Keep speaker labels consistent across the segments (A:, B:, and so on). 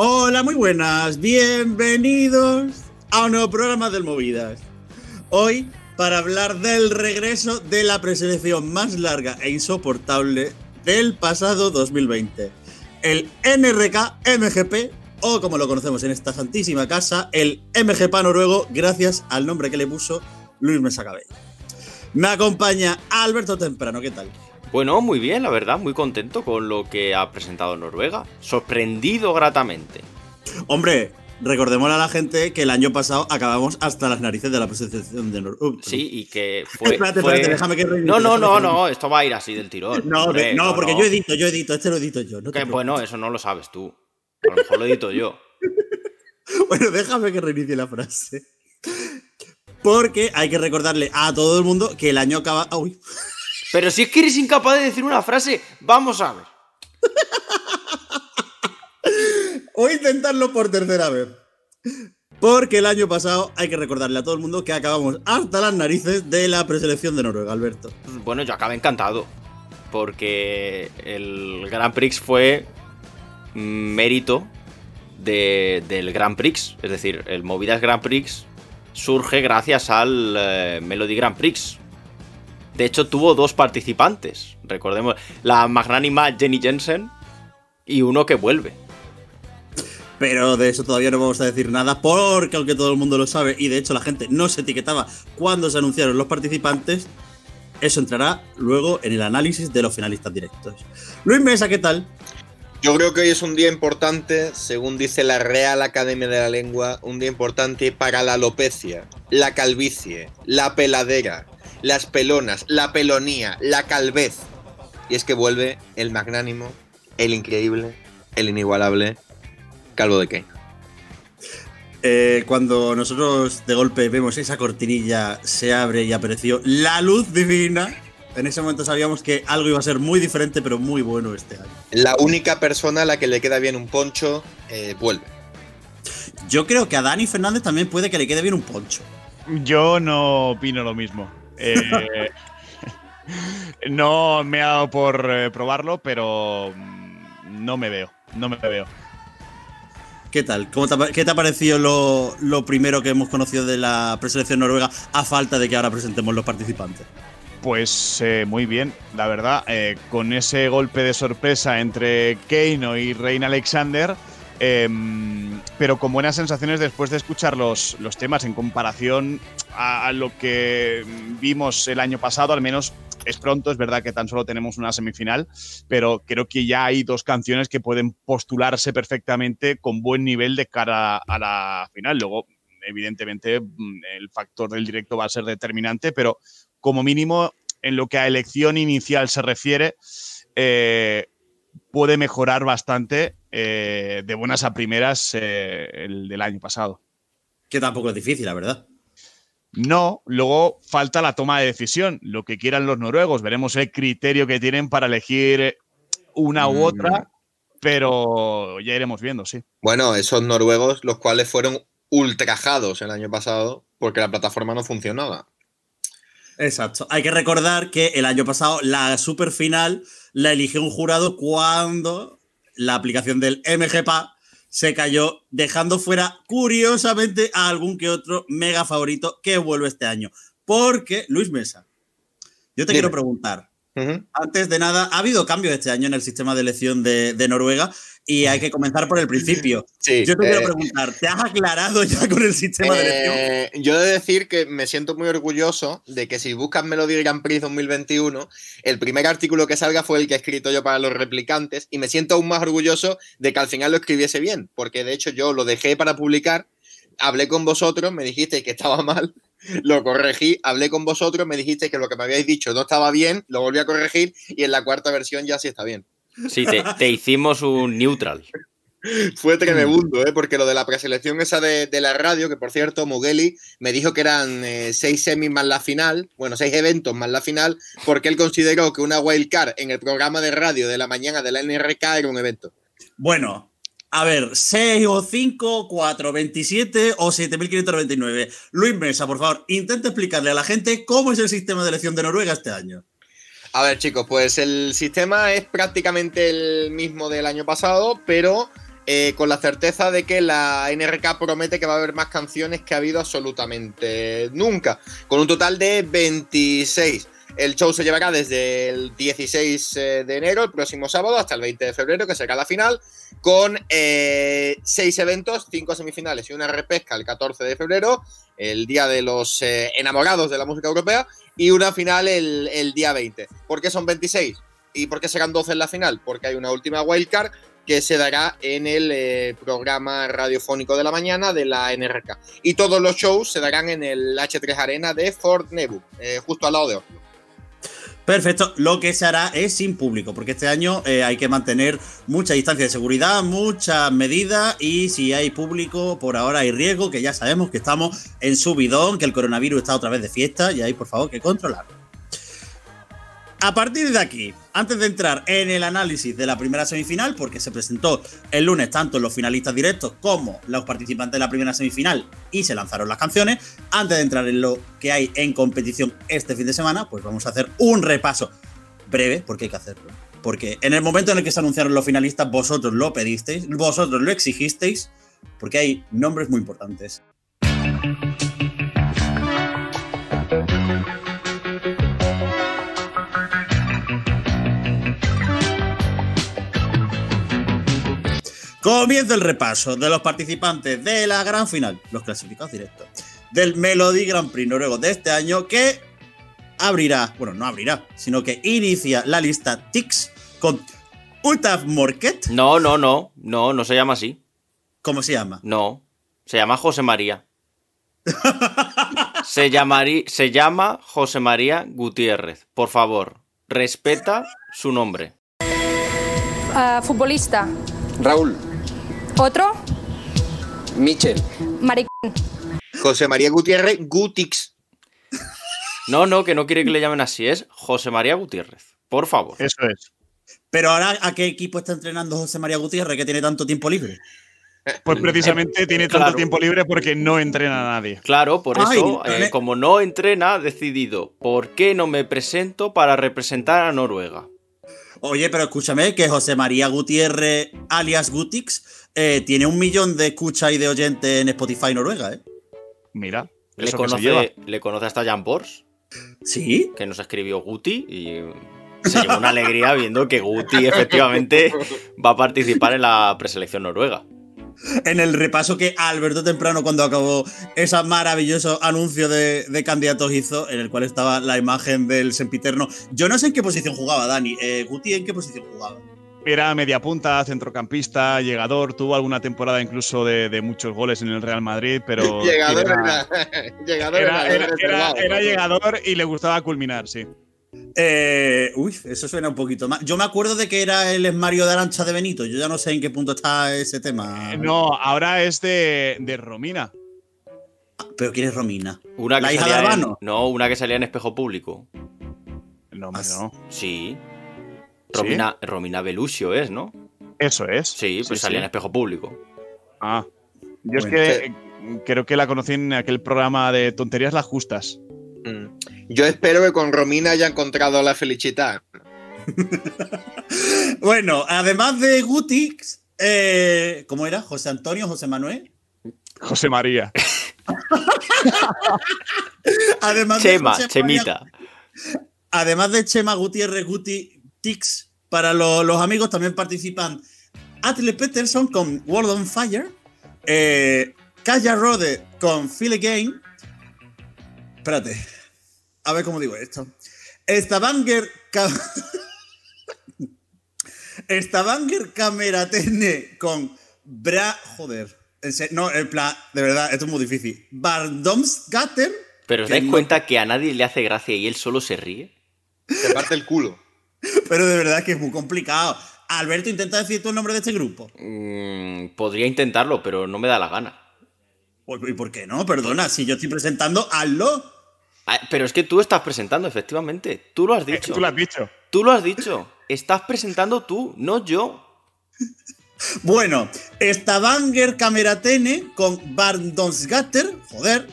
A: Hola, muy buenas, bienvenidos a un nuevo programa del Movidas. Hoy, para hablar del regreso de la preselección más larga e insoportable del pasado 2020. El NRK MGP, o como lo conocemos en esta santísima casa, el MGP noruego, gracias al nombre que le puso Luis Mesa Cabello. Me acompaña Alberto Temprano, ¿qué tal?
B: Bueno, muy bien, la verdad, muy contento con lo que ha presentado Noruega. Sorprendido gratamente.
A: Hombre, recordemos a la gente que el año pasado acabamos hasta las narices de la presentación de Noruega.
B: Sí, y que fue.
A: espérate, espérate, déjame que
B: No, no, no, no, esto va a ir así del tirón.
A: No, Hombre, no, porque yo edito, yo edito, este lo edito yo. No
B: que, bueno, eso no lo sabes tú. A lo mejor lo edito yo.
A: bueno, déjame que reinicie la frase. Porque hay que recordarle a todo el mundo que el año acaba. Uy.
B: Pero si es que eres incapaz de decir una frase, vamos a ver.
A: Voy a intentarlo por tercera vez. Porque el año pasado hay que recordarle a todo el mundo que acabamos hasta las narices de la preselección de Noruega, Alberto.
B: Bueno, yo acabé encantado. Porque el Grand Prix fue mérito del Grand Prix. Es decir, el Movidas Grand Prix surge gracias al eh, Melody Grand Prix. De hecho, tuvo dos participantes. Recordemos, la magnánima Jenny Jensen y uno que vuelve.
A: Pero de eso todavía no vamos a decir nada, porque aunque todo el mundo lo sabe, y de hecho la gente no se etiquetaba cuando se anunciaron los participantes, eso entrará luego en el análisis de los finalistas directos. Luis Mesa, ¿qué tal?
C: Yo creo que hoy es un día importante, según dice la Real Academia de la Lengua, un día importante para la alopecia, la calvicie, la peladera, las pelonas, la pelonía, la calvez. Y es que vuelve el magnánimo, el increíble, el inigualable Calvo de Kane.
A: Eh, cuando nosotros de golpe vemos esa cortinilla, se abre y apareció la luz divina. En ese momento sabíamos que algo iba a ser muy diferente, pero muy bueno este año.
C: La única persona a la que le queda bien un poncho eh, vuelve.
A: Yo creo que a Dani Fernández también puede que le quede bien un poncho.
D: Yo no opino lo mismo. Eh, no me ha dado por eh, probarlo, pero mm, no me veo. No me veo.
A: ¿Qué tal? ¿Qué te ha parecido lo, primero que hemos conocido de la preselección noruega a falta de que ahora presentemos los participantes?
D: Pues eh, muy bien, la verdad, con ese golpe de sorpresa entre Keino y Reina Alexander, Em, pero con buenas sensaciones después de escuchar los, los temas en comparación a, lo que vimos el año pasado, al menos es pronto, es verdad que tan solo tenemos una semifinal, pero creo que ya hay dos canciones que pueden postularse perfectamente con buen nivel de cara a la final. Luego, evidentemente, el factor del directo va a ser determinante, pero como mínimo, en lo que a elección inicial se refiere, eh, puede mejorar bastante eh, de buenas a primeras eh, el del año pasado.
A: Que tampoco es difícil, la verdad.
D: No, luego falta la toma de decisión, lo que quieran los noruegos. Veremos el criterio que tienen para elegir una u mm. otra, pero ya iremos viendo, sí.
C: Bueno, esos noruegos, los cuales fueron ultrajados el año pasado porque la plataforma no funcionaba.
A: Exacto. Hay que recordar que el año pasado la super final la eligió un jurado cuando la aplicación del MGPA se cayó, dejando fuera, curiosamente, a algún que otro mega favorito que vuelve este año. Porque, Luis Mesa, yo te quiero preguntar, antes de nada, ha habido cambios este año en el sistema de elección de, Noruega y hay que comenzar por el principio. yo te quiero eh, preguntar, ¿te has aclarado ya con el sistema de elección?
C: Eh, yo he de decir que me siento muy orgulloso de que si buscas Melody Grand Prix 2021, el primer artículo que salga fue el que he escrito yo para los replicantes y me siento aún más orgulloso de que al final lo escribiese bien, porque de hecho yo lo dejé para publicar, hablé con vosotros, me dijiste que estaba mal lo corregí, hablé con vosotros, me dijiste que lo que me habíais dicho no estaba bien, lo volví a corregir y en la cuarta versión ya sí está bien.
B: Sí, te, hicimos un neutral.
C: Fue tremendo, ¿eh? porque lo de la preselección esa de, la radio, que por cierto, Mugelli me dijo que eran eh, seis semis más la final, bueno, seis eventos más la final, porque él consideró que una wildcard en el programa de radio de la mañana de la NRK era un evento.
A: Bueno, a ver, 6 o 5, 4, 27 o 7.599. Luis Mesa, por favor, intenta explicarle a la gente cómo es el sistema de elección de Noruega este año.
C: A ver, chicos, pues el sistema es prácticamente el mismo del año pasado, pero eh, con la certeza de que la NRK promete que va a haber más canciones que ha habido absolutamente nunca, con un total de 26. El show se llevará desde el 16 eh, de enero, el próximo sábado, hasta el 20 de febrero, que será la final, con eh, seis eventos, cinco semifinales y una repesca el 14 de febrero, el día de los eh, enamorados de la música europea, y una final el, día 20. ¿Por qué son 26? ¿Y por qué serán 12 en la final? Porque hay una última wildcard que se dará en el eh, programa radiofónico de la mañana de la NRK. Y todos los shows se darán en el H3 Arena de Fort Nebu, justo al lado de Oslo.
A: Perfecto, lo que se hará es sin público, porque este año eh, hay que mantener mucha distancia de seguridad, muchas medidas y si hay público, por ahora hay riesgo, que ya sabemos que estamos en subidón, que el coronavirus está otra vez de fiesta y hay por favor que controlarlo. A partir de aquí, antes de entrar en el análisis de la primera semifinal, porque se presentó el lunes tanto los finalistas directos como los participantes de la primera semifinal y se lanzaron las canciones, antes de entrar en lo que hay en competición este fin de semana, pues vamos a hacer un repaso breve, porque hay que hacerlo. Porque en el momento en el que se anunciaron los finalistas, vosotros lo pedisteis, vosotros lo exigisteis, porque hay nombres muy importantes. Comienza el repaso de los participantes de la gran final, los clasificados directos, del Melody Grand Prix noruego de este año que abrirá, bueno, no abrirá, sino que inicia la lista TIX con Ultaf Morket.
B: No, no, no, no, no se llama así.
A: ¿Cómo se llama?
B: No, se llama José María. se, llamarí- se llama José María Gutiérrez. Por favor, respeta su nombre.
E: Ah, futbolista.
F: Raúl,
E: Otro,
F: Michel,
E: maricón.
C: José María Gutiérrez, Gutix.
B: No, no, que no quiere que le llamen así, es José María Gutiérrez. Por favor.
D: Eso es.
A: Pero ahora, ¿a qué equipo está entrenando José María Gutiérrez que tiene tanto tiempo libre?
D: Pues precisamente tiene tanto
B: Claro.
D: tiempo libre porque no entrena a nadie.
B: Claro, por
A: Ay,
B: eso, eh, como no entrena, ha decidido, ¿por qué no me presento para representar a Noruega?
A: Oye, pero escúchame que José María Gutiérrez, alias Gutix, eh, tiene un millón de escuchas y de oyentes en Spotify Noruega, ¿eh?
D: Mira,
B: Le conoce, le conoce hasta Jan Bors,
A: Sí.
B: que nos escribió Guti, y se llevó una alegría viendo que Guti efectivamente va a participar en la preselección noruega.
A: En el repaso que Alberto Temprano, cuando acabó ese maravilloso anuncio de, de candidatos, hizo, en el cual estaba la imagen del sempiterno. Yo no sé en qué posición jugaba, Dani. Eh, Guti, ¿en qué posición jugaba?
D: Era media punta, centrocampista, llegador, tuvo alguna temporada incluso de, de muchos goles en el Real Madrid, pero
C: Llegador
D: era,
C: era, llegador
D: era-
C: era-
D: era-
C: era
D: era-
C: reservado.
D: era llegador y le gustaba culminar, sí.
A: Eh, uy, eso suena un poquito más. Yo me acuerdo de que era el Mario de Arancha de Benito. Yo ya no sé en qué punto está ese tema.
D: Eh, No, ahora es de, de Romina.
A: Pero ¿quién es Romina?
B: Una
A: ¿La
B: que
A: hija de
B: salía en-
A: Albano?
B: no, una que salía en espejo público.
D: No, hombre, no.
B: Sí. Romina, Romina Belusio es, ¿no?
D: Eso es.
B: Sí, pues salía en espejo público.
D: Ah. Yo es que eh, creo que la conocí en aquel programa de Tonterías las Justas.
C: Mm. Yo espero que con Romina haya encontrado la felicidad.
A: Bueno, además de Gutix, eh, ¿cómo era? ¿José Antonio, José Manuel?
D: José María.
A: Además
B: Chema,
A: de José María-
B: Chemita.
A: además de Chema Gutiérrez, Guti Tix, para lo- los amigos también participan Atle Peterson con World on Fire, eh, Kaya Rode con Feel Again. Espérate, a ver cómo digo esto. Stavanger. Stavanger Cameratene con Bra. Joder. No, en plan, de verdad, esto es muy difícil. Bardomsgatter.
B: Pero os dais
A: no-
B: cuenta que a nadie le hace gracia y él solo se ríe.
C: Se parte el culo.
A: Pero de verdad que es muy complicado. Alberto, intenta decir tú el nombre de este grupo.
B: Mm, podría intentarlo, pero no me da la gana.
A: Pues, ¿Y por qué no? Perdona, si yo estoy presentando, hazlo.
B: Ah, pero es que tú estás presentando, efectivamente. Tú lo has dicho.
D: Tú lo has dicho.
B: Tú lo has dicho. Estás presentando tú, no yo.
A: Bueno, Stavanger Cameratene con Bardonsgatter, joder.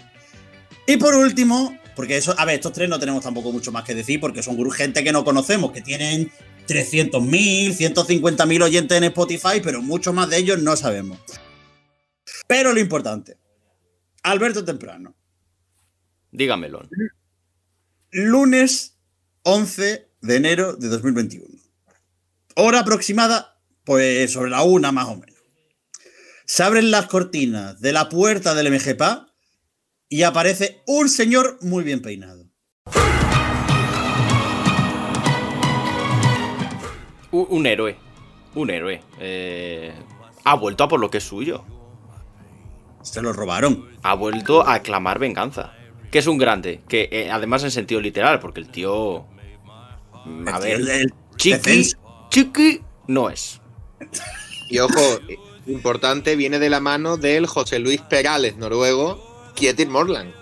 A: Y por último, Porque eso, a ver, estos tres no tenemos tampoco mucho más que decir porque son gente que no conocemos, que tienen 300.000, 150.000 oyentes en Spotify, pero muchos más de ellos no sabemos. Pero lo importante, Alberto Temprano,
B: Dígamelo.
A: lunes 11 de enero de 2021. Hora aproximada, pues sobre la una más o menos. Se abren las cortinas de la puerta del MGPA y aparece un señor muy bien peinado.
B: Un, un héroe. Un héroe. Eh, ha vuelto a por lo que es suyo.
A: Se lo robaron.
B: Ha vuelto a clamar venganza. Que es un grande. Que eh, además en sentido literal, porque el tío. mm, A
A: El
B: ver.
A: tío
B: Chiqui.
A: defensa.
B: Chiqui no es.
C: Y ojo, importante, viene de la mano del José Luis Perales, noruego, Kietil Morland.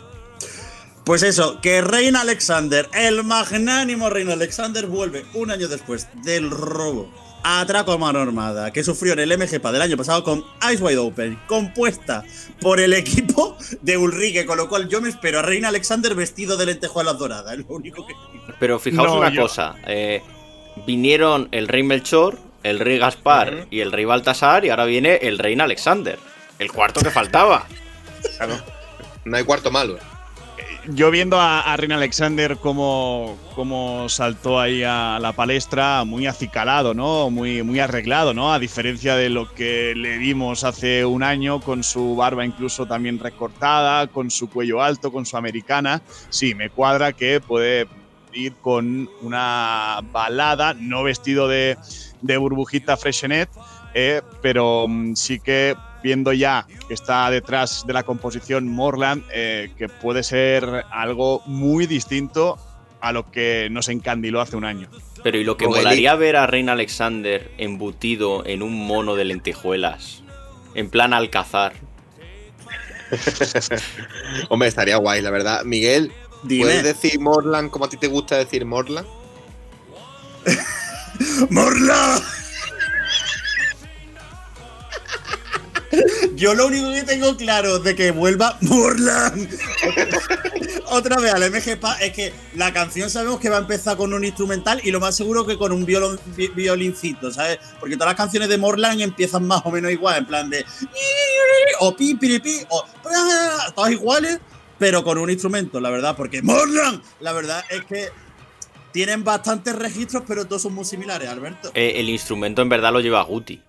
A: Pues eso, que Reina Alexander, el magnánimo Reina Alexander, vuelve un año después del robo atraco a mano armada que sufrió en el MGPA del año pasado con Ice Wide Open, compuesta por el equipo de Ulrike, con lo cual yo me espero a Reina Alexander vestido de lentejuelas doradas, es lo único que digo.
B: Pero fijaos
D: No,
B: una
D: yo-
B: cosa. eh, vinieron el rey Melchor, el rey Gaspar y el rey Baltasar. Y ahora viene el rey Alexander. El cuarto que faltaba.
C: No hay cuarto malo.
D: Yo viendo a, a Reina Alexander cómo, cómo saltó ahí a la palestra, muy acicalado, ¿no? Muy, muy arreglado, ¿no? A diferencia de lo que le vimos hace un año, con su barba incluso también recortada, con su cuello alto, con su americana. Sí, me cuadra que puede ir con una balada, no vestido de, de burbujita freshenet, eh, pero mm, sí que viendo ya que está detrás de la composición Morland, eh, que puede ser algo muy distinto a lo que nos encandiló hace un año.
B: Pero y lo que
C: el
B: molaría ver a Reina Alexander embutido en un mono de lentejuelas. En plan alcazar.
C: Hombre, estaría guay, la verdad. Miguel,
A: Dime,
C: ¿puedes decir Morland como a ti te gusta decir Morland?
A: ¡Morla! Yo lo único que tengo claro de que vuelva Morlan otra vez al MGPA es que la canción sabemos que va a empezar con un instrumental y lo más seguro que con un violon- vi- violincito, ¿sabes? Porque todas las canciones de Morlan empiezan más o menos igual, en plan de o pi, pi, pi, o todas iguales, pero con un instrumento, la verdad, porque Morlan, la verdad es que tienen bastantes registros, pero todos son muy similares, Alberto.
B: Eh, el instrumento en verdad lo lleva Guti.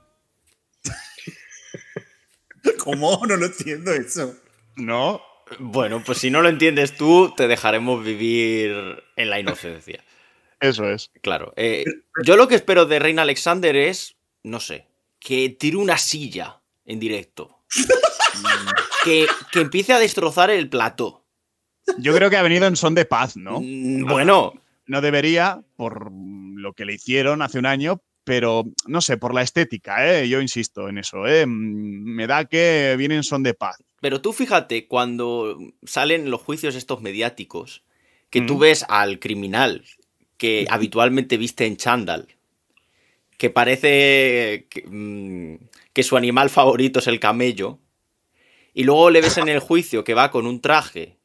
A: ¿Cómo? No lo entiendo eso.
D: ¿No?
B: Bueno, pues si no lo entiendes tú, te dejaremos vivir en la inocencia.
D: Eso es.
B: Claro. eh, yo lo que espero de Reina Alexander es, no sé, que tire una silla en directo. que, que empiece a destrozar el plató.
D: Yo creo que ha venido en son de paz, ¿no?
B: Mm, Bueno,
D: No debería, por lo que le hicieron hace un año, pero no sé, por la estética, ¿eh? Yo insisto en eso, ¿eh? Mm, Me da que viene en son de paz.
B: pero tú fíjate cuando salen los juicios estos mediáticos, que tú
D: Mm.
B: ves al criminal que habitualmente viste en chándal, que parece que, mm, que su animal favorito es el camello, y luego le ves en el juicio que va con un traje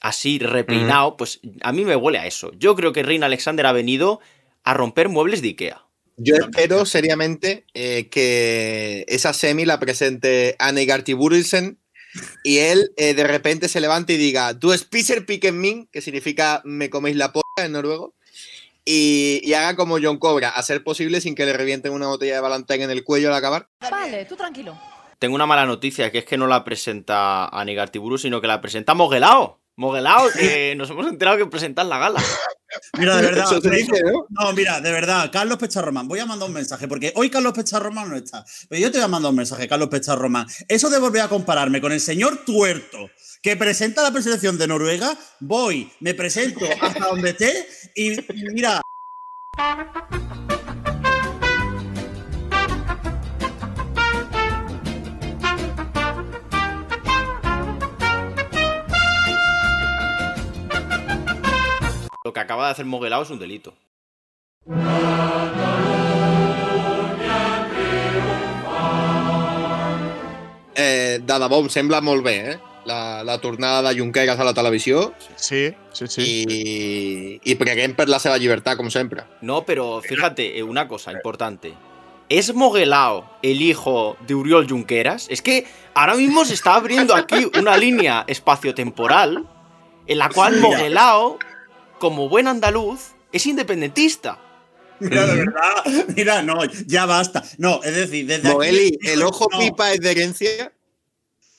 B: así repeinado, pues a mí me huele a eso. Yo creo que Reina Alexander ha venido a romper muebles de Ikea.
C: Yo espero seriamente eh, que esa semi la presente Anne Gartiburisen y él eh, de repente se levante y diga, tú spiser piquen min, que significa me coméis la polla en noruego, y, y haga como John Cobra, a ser posible sin que le revienten una botella de Valentine en el cuello al acabar.
E: Vale, tú tranquilo.
B: Tengo una mala noticia, que es que no la presenta Anigartiburu, sino que la presenta Moguelao. Moguelao, que nos hemos enterado que presentan la gala.
A: Mira, de verdad.
C: Dice, ¿no?
A: No, mira, de verdad, Carlos Pecharromán, voy a mandar un mensaje, porque hoy Carlos Pecharromán no está. Pero yo te voy a mandar un mensaje, Carlos Pecharromán. Eso de volver a compararme con el señor Tuerto, que presenta la preselección de Noruega, voy, me presento hasta donde esté y mira.
B: Lo que acaba de hacer Moguelao es un delito.
C: Eh, Dadabom, sembla molt bé, eh? la, la tornada de Junqueras a la televisió
D: Sí, sí, sí.
C: i, i preguem per la seva llibertat, com sempre.
B: No, pero fíjate, eh, una cosa importante. ¿Es Moguelao el hijo de Uriol Junqueras? Es que ahora mismo se está abriendo aquí una línea espaciotemporal en la cual. Moguelao, como buen andaluz, es independentista.
A: Mira, de verdad. Mira, no, ya basta. No, es decir, desde aquí-
C: Moeli, ¿el ojo
A: No.
C: pipa es de herencia?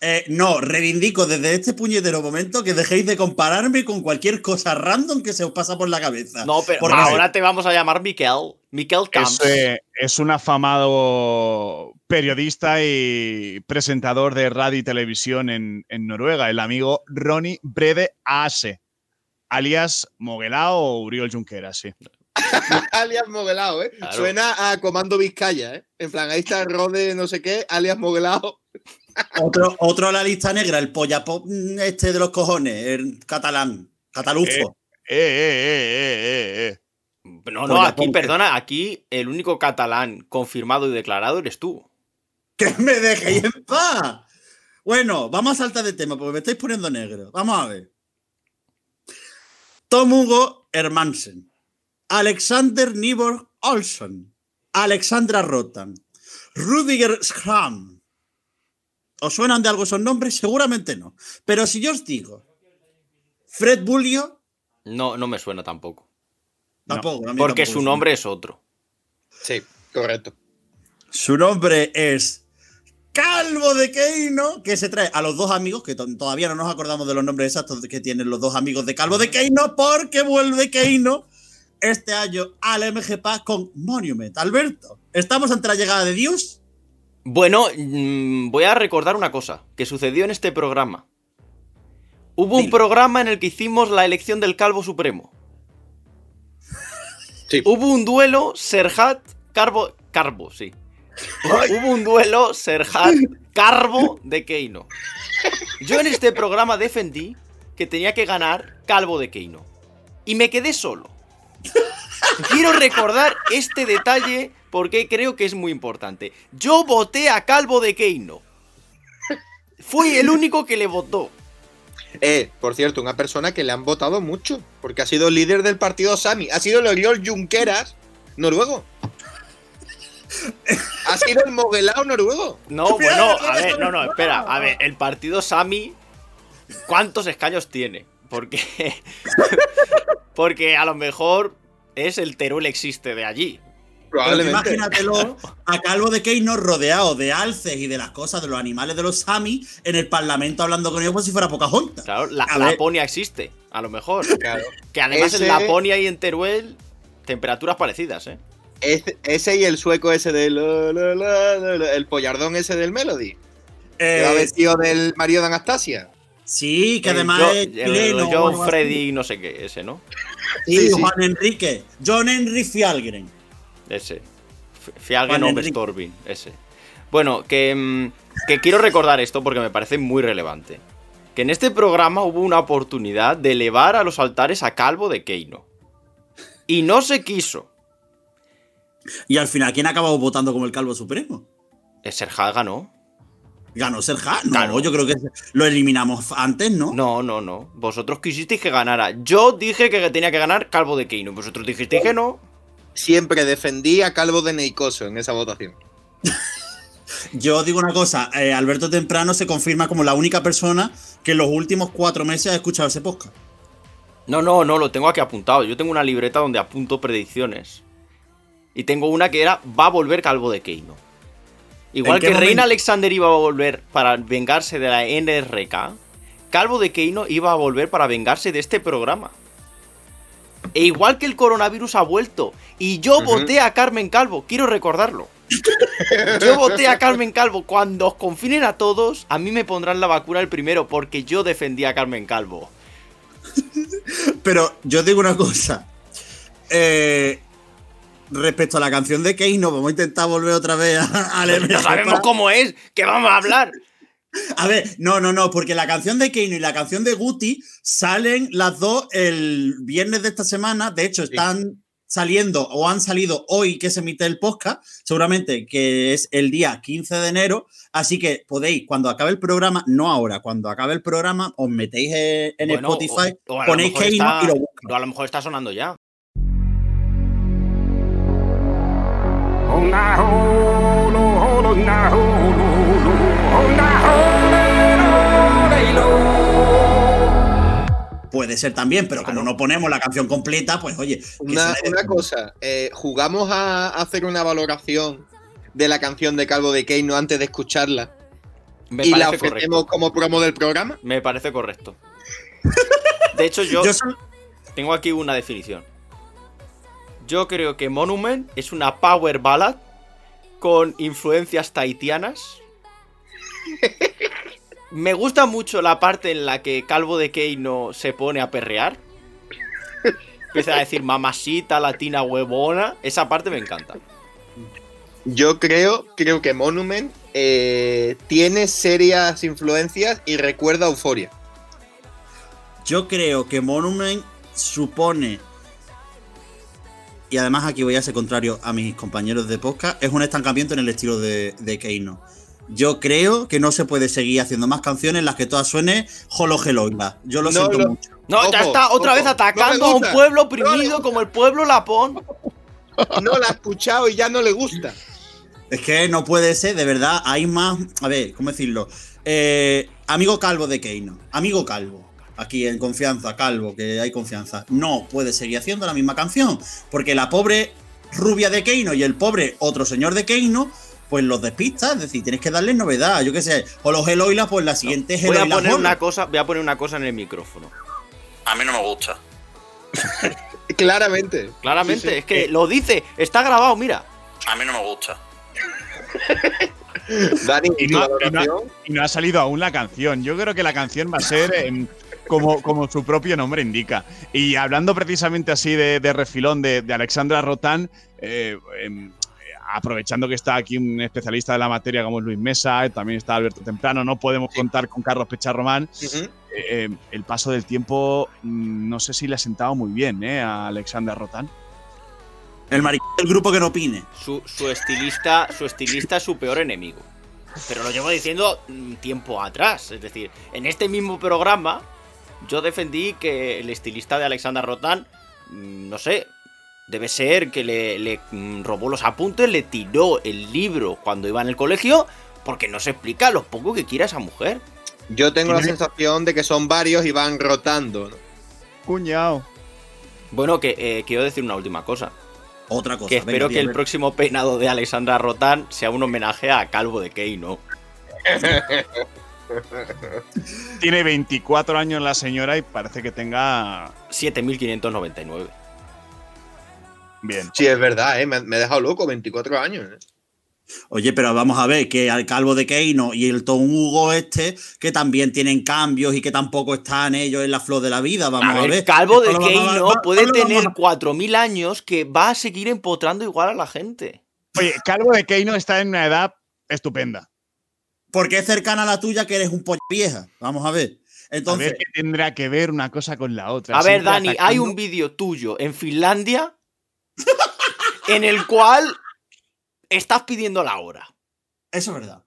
A: Eh, no, reivindico desde este puñetero momento que dejéis de compararme con cualquier cosa random que se os pasa por la cabeza.
B: No, pero
A: Porque-
B: ahora te vamos a llamar Miquel. Miquel Camps.
D: Es, eh, es un afamado periodista y presentador de radio y televisión en, en Noruega, el amigo Ronny Brede Ase, alias Moguelao o Uriol Junqueras, sí.
C: alias Moguelao, ¿eh?
B: Claro.
C: Suena a Comando Vizcaya, ¿eh? En plan, ahí está Rode no sé qué, alias Moguelao.
A: Otro, otro a la lista negra, el pollapop mm, este de los cojones, el catalán, catalufo.
D: Eh, eh, eh, eh, eh.
B: No, no,
A: Pues
B: aquí, perdona, aquí el único catalán confirmado y declarado eres tú.
A: ¡Que me dejéis en paz! Bueno, vamos a saltar de tema porque me estáis poniendo negro. Vamos a ver. Tom Hugo Hermansen, Alexander Niborg Olsson, Alexandra Rotan, Rudiger Schramm. ¿Os suenan de algo esos nombres? Seguramente no. Pero si yo os digo Fred Bulio,
B: No, no me suena tampoco.
A: tampoco. a mí
B: Porque
A: tampoco
B: su nombre es otro.
C: Sí, correcto.
A: Su nombre es Calvo de Keino, que se trae a los dos amigos, que to- todavía no nos acordamos de los nombres exactos que tienen los dos amigos de Calvo de Keino, porque vuelve Keino este año al MGPA con Monument. Alberto, ¿estamos ante la llegada de Dios?
B: Bueno, mm, voy a recordar una cosa que sucedió en este programa. Hubo un programa en el que hicimos la elección del Calvo Supremo.
C: Sí.
B: Hubo un duelo Serhat Carbo. Carbo, sí. Hubo un duelo Serhat Carbo de Keino. Yo en este programa defendí que tenía que ganar Calvo de Keino. Y me quedé solo. Quiero recordar este detalle porque creo que es muy importante. Yo voté a Calvo de Keino. Fui el único que le votó.
C: Eh, por cierto, una persona que le han votado mucho, porque ha sido líder del partido Sami. Ha sido el Oriol Junqueras noruego. Ha sido el Moguelao noruego.
B: No, bueno, a ver, no, no, espera. A ver, el partido Sami, ¿cuántos escaños tiene? Porque. Porque a lo mejor es el Teruel existe de allí.
A: Pero imagínatelo a Calvo de Keino rodeado de alces y de las cosas de los animales de los Sami en el parlamento hablando con ellos como si fuera Pocahontas.
B: Claro, la
A: A ver.
B: Laponia existe, a lo mejor.
C: Claro.
B: Que además
C: Ese-
B: en Laponia y en Teruel, temperaturas parecidas, ¿eh?
C: Ese, ese y el sueco ese del. El pollardón ese del Melody. Que va
A: Eh,
C: vestido del marido de Anastasia.
A: sí, que
B: El
A: además es
B: el
A: chileno. algo así.
B: Freddy, no sé qué, ese, ¿no?
A: Sí,
C: Sí, sí.
A: Juan Enrique. John Henry Fialgren.
B: Ese. F- Fialgen
A: Juan
B: o
A: Enrique.
B: Storbin, ese. Bueno, que, mm, que quiero recordar esto porque me parece muy relevante. Que en este programa hubo una oportunidad de elevar a los altares a Calvo de Keino. Y no se quiso.
A: Y al final, ¿quién acabó votando como el Calvo Supremo?
B: Serhat ganó.
A: ¿Ganó Serja? No,
B: Ganó.
A: yo creo que lo eliminamos antes, ¿no?
B: No, no, no. Vosotros quisisteis que ganara. Yo dije que tenía que ganar Calvo de Keino. Vosotros dijisteis que no.
C: Siempre defendí a Calvo de Neicoso en esa votación.
A: Yo digo una cosa, eh, Alberto Temprano se confirma como la única persona que en los últimos cuatro meses ha escuchado ese podcast.
B: No, no, no, lo tengo aquí apuntado. Yo tengo una libreta donde apunto predicciones. Y tengo una que era va a volver Calvo de Keino. Igual
A: ¿En qué
B: que
A: momento?
B: Reina Alexander iba a volver para vengarse de la NRK, Calvo de Keino iba a volver para vengarse de este programa. E igual que el coronavirus ha vuelto. Y yo voté a Carmen Calvo, quiero recordarlo. Yo voté a Carmen Calvo. Cuando os confinen a todos, a mí me pondrán la vacuna el primero porque yo defendí a Carmen Calvo.
A: Pero yo digo una cosa. Eh, respecto a la canción de Keino, vamos a intentar volver otra vez a- al
B: No
A: MGP.
B: sabemos cómo es, que vamos a hablar.
A: A ver, no, no, no, porque la canción de Keino y la canción de Guti salen las dos el viernes de esta semana. De hecho, están saliendo o han salido hoy que se emite el podcast, seguramente que es el día 15 de enero, así que podéis, cuando acabe el programa, no ahora, cuando acabe el programa, os metéis en
B: Bueno,
A: Spotify,
B: o- a
A: ponéis Keino
B: está-
A: y lo buscáis.
B: o a lo mejor está sonando ya.
A: Puede ser también, pero como no ponemos la canción completa, pues oye.
C: Una, cosa, eh, ¿jugamos a hacer una valoración de la canción de Calvo de Keino antes de escucharla?
B: Me
C: ¿Y la
B: parece
C: ofrecemos
B: correcto.
C: como promo del programa?
B: Me parece correcto. De hecho, yo tengo aquí una definición. Yo creo que Monument es una power ballad con influencias tahitianas. Me gusta mucho la parte en la que Calvo de Keino se pone a perrear. Empieza a decir mamacita, latina, huevona. Esa parte me encanta.
C: Yo creo, creo que Monument eh, tiene serias influencias y recuerda a Euforia.
A: Yo creo que Monument supone, y además aquí voy a ser contrario a mis compañeros de podcast, es un estancamiento en el estilo de, de Keino. Yo creo que no se puede seguir haciendo más canciones en las que todas suenen Jolo Geloila. Yo lo
C: No
A: siento
C: lo-
A: mucho.
B: No, ya está otra
C: ojo,
B: vez
C: no
B: atacando a un pueblo oprimido como el pueblo lapón.
C: No la ha escuchado y ya no le gusta.
A: Es que no puede ser, de verdad, hay más. A ver, ¿cómo decirlo? Eh, amigo calvo de Keino. Amigo calvo. Aquí en confianza, calvo, que hay confianza. No puede seguir haciendo la misma canción. Porque la pobre rubia de Keino y el pobre otro señor de Keino, pues los despista. Es decir, tienes que darles novedad. Yo qué sé. O los Eloilas, pues la siguiente es
B: Voy a poner una cosa, voy a poner una cosa en el micrófono.
A: A mí no me gusta.
C: Claramente.
B: Claramente,
C: Sí, sí.
B: es que lo dice, está grabado, mira.
A: A mí no me gusta.
C: Dani,
D: Y
C: ¿tu
D: no, y no-
C: valoración?
D: y no ha salido aún la canción. Yo creo que la canción va a ser como, como su propio nombre indica. Y hablando precisamente así de, de refilón de, de Alexandra Rotán, eh, em, aprovechando que está aquí un especialista de la materia como es Luis Mesa, eh, también está Alberto Temprano, no podemos contar con Carlos Pecharromán.
C: Ujú.
D: Eh, eh, el paso del tiempo, mm, no sé si le ha sentado muy bien eh, a Alexandra Rotán.
A: El maricón del grupo que no opine.
B: Su, su estilista, su estilista es su peor enemigo. Pero lo llevo diciendo mm, tiempo atrás. Es decir, en este mismo programa, yo defendí que el estilista de Alexander Rotán, mm, no sé, debe ser que le, le, mm, robó los apuntes, le tiró el libro cuando iba en el colegio, porque no se explica lo poco que quiere esa mujer.
C: Yo tengo la sensación de que son varios y van rotando. ¿no?
D: Cuñado.
B: Bueno, que eh, quiero decir una última cosa.
A: Otra cosa.
B: Que
A: venga,
B: espero que el próximo peinado de Alexandra Rotán sea un homenaje a Calvo de Keino.
D: Tiene 24 años la señora y parece que tenga.
B: 7599.
D: Bien.
C: Sí, es verdad, ¿eh? me, me he dejado loco, 24 años. ¿eh?
A: Oye, pero vamos a ver que al calvo de Keino y el Tom Hugo este, que también tienen cambios y que tampoco están ellos en la flor de la vida, vamos
B: a
A: a
B: ver,
A: ver.
B: Calvo de Keino
A: va-
B: puede tener
A: vamos a-
B: 4000 años que va a seguir empotrando igual a la gente.
D: Oye, Calvo de Keino está en una edad estupenda.
A: Porque es cercana a la tuya que eres un pollo vieja. Vamos a ver.
D: A
A: Entonces,
D: ver qué tendrá que ver una cosa con la otra.
B: A ver, Dani, hay un vídeo tuyo en Finlandia en el cual estás pidiendo la hora.
A: eso es verdad.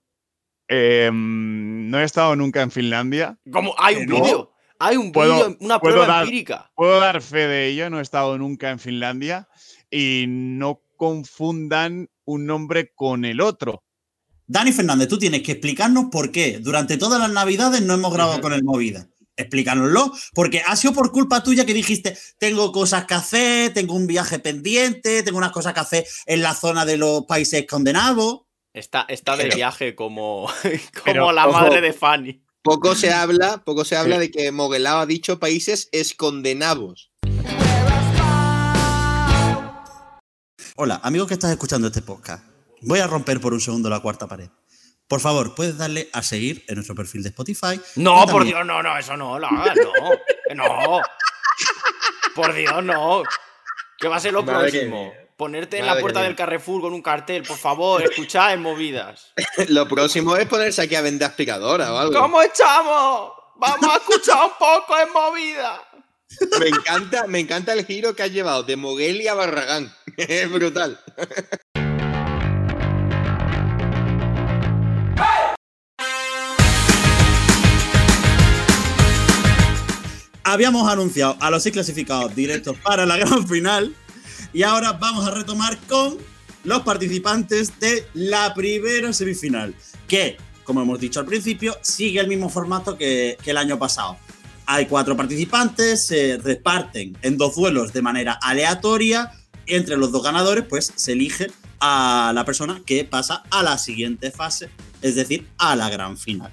D: Eh, no he estado nunca en Finlandia.
B: Como hay un vídeo, hay un vídeo, una
D: puedo
B: prueba
D: dar-
B: empírica.
D: Puedo dar fe de ello, no he estado nunca en Finlandia. Y no confundan un nombre con el otro.
A: Dani Fernández, tú tienes que explicarnos por qué durante todas las navidades no hemos grabado con el Movida. Explícanoslo, porque ha sido por culpa tuya que dijiste, tengo cosas que hacer, tengo un viaje pendiente, tengo unas cosas que hacer en la zona de los países condenados.
B: Está, está de
C: Pero-
B: viaje como, como
D: Pero,
B: la
C: ojo.
B: madre de Fanny.
C: Poco se habla, poco se habla
D: Sí.
C: de que Moguelao ha dicho países escondenavos.
A: Hola, amigos que estás escuchando este podcast. Voy a romper por un segundo la cuarta pared. Por favor, puedes darle a seguir en nuestro perfil de Spotify.
B: No, por Dios, no, no, eso no lo hagas, no. que No. Por Dios, no. ¿Qué va a ser lo
C: Madre
B: próximo? Ponerte en la puerta del Carrefour con un cartel, por favor, escuchad en movidas.
C: Lo próximo es ponerse aquí a vender aspiradora o algo.
B: ¿Cómo estamos? Vamos a escuchar un poco en movidas.
C: Me encanta, me encanta el giro que has llevado de Mogueli a Barragán. Es brutal.
A: Habíamos anunciado a los seis clasificados directos para la gran final y ahora vamos a retomar con los participantes de la primera semifinal, que, como hemos dicho al principio, sigue el mismo formato que, el año pasado. Hay cuatro participantes, se reparten en dos duelos de manera aleatoria. Entre los dos ganadores, pues se elige a la persona que pasa a la siguiente fase, es decir, a la gran final.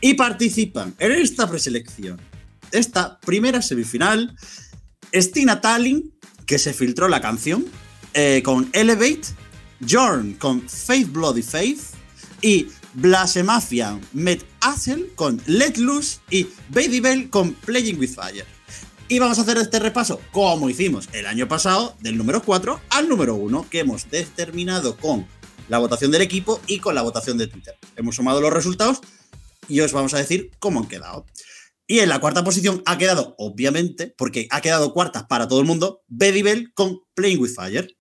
A: Y participan en esta preselección, esta primera semifinal, Stina Tallinn, que se filtró la canción, eh, con Elevate, Jorn con Faith Bloody Faith y Blasemafian Met Hassel con Let Loose y Baby Bell con Playing with Fire. Y vamos a hacer este repaso, como hicimos el año pasado, del número 4 al número 1, que hemos determinado con la votación del equipo y con la votación de Twitter. Hemos sumado los resultados y os vamos a decir cómo han quedado. Y en la cuarta posición ha quedado, obviamente, porque ha quedado cuarta para todo el mundo, Baby Bell con Playing with Fire.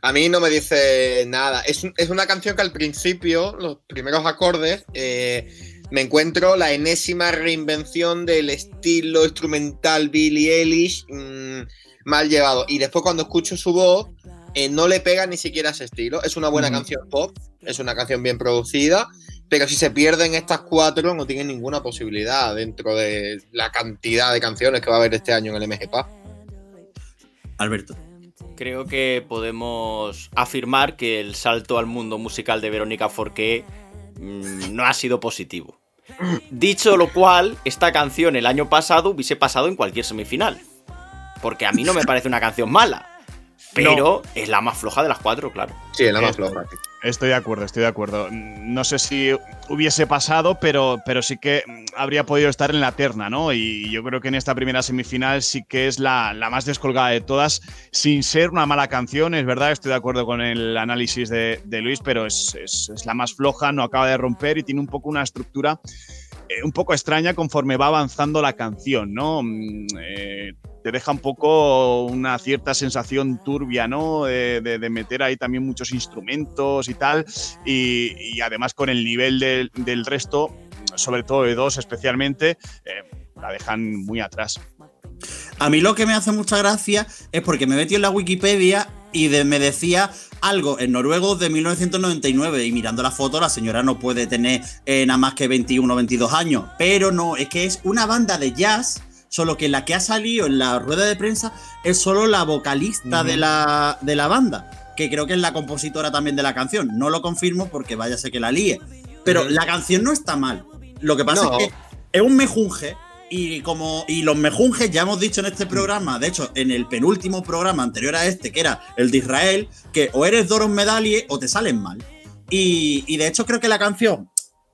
C: A mí no me dice nada. Es, es una canción que al principio, los primeros acordes, eh, me encuentro la enésima reinvención del estilo instrumental Billie Eilish mm, mal llevado. Y después cuando escucho su voz, eh, no le pega ni siquiera ese estilo. Es una buena canción pop, es una canción bien producida, pero si se pierden estas cuatro no tienen ninguna posibilidad dentro de la cantidad de canciones que va a haber este año en el MGPA.
A: Alberto.
B: Creo que podemos afirmar que el salto al mundo musical de Verónica Forqué mm, no ha sido positivo. Dicho lo cual, esta canción el año pasado hubiese pasado en cualquier semifinal. Porque a mí no me parece una canción mala. Pero es la más floja de las cuatro, claro.
C: Sí, es la más
D: Esto.
C: floja.
D: Estoy de acuerdo, estoy de acuerdo. No sé si hubiese pasado, pero, pero sí que mm, habría podido estar en la terna, ¿no? Y yo creo que en esta primera semifinal sí que es la, la más descolgada de todas, sin ser una mala canción, es verdad, estoy de acuerdo con el análisis de, de Luis, pero es, es- es la más floja, no acaba de romper y tiene un poco una estructura eh, un poco extraña conforme va avanzando la canción, ¿no? Mm, eh, te deja un poco una cierta sensación turbia, ¿no? De, meter ahí también muchos instrumentos y tal. Y, además con el nivel del, resto, sobre todo de dos especialmente, eh, la dejan muy atrás.
A: A mí lo que me hace mucha gracia es porque me metí en la Wikipedia y me decía algo en noruego de 1999 y mirando la foto la señora no puede tener eh, nada más que 21 o 22 años, pero no, es que es una banda de jazz, solo que la que ha salido en la rueda de prensa es solo la vocalista de, la, de la banda, que creo que es la compositora también de la canción, no lo confirmo porque ser que la líe, pero la canción no está mal, lo que pasa
C: No.
A: es que es un mejunje y como y los mejunjes ya hemos dicho en este programa, de hecho en el penúltimo programa anterior a este, que era el de Israel, que o eres Doron Medalie o te salen mal. Y, y de hecho creo que la canción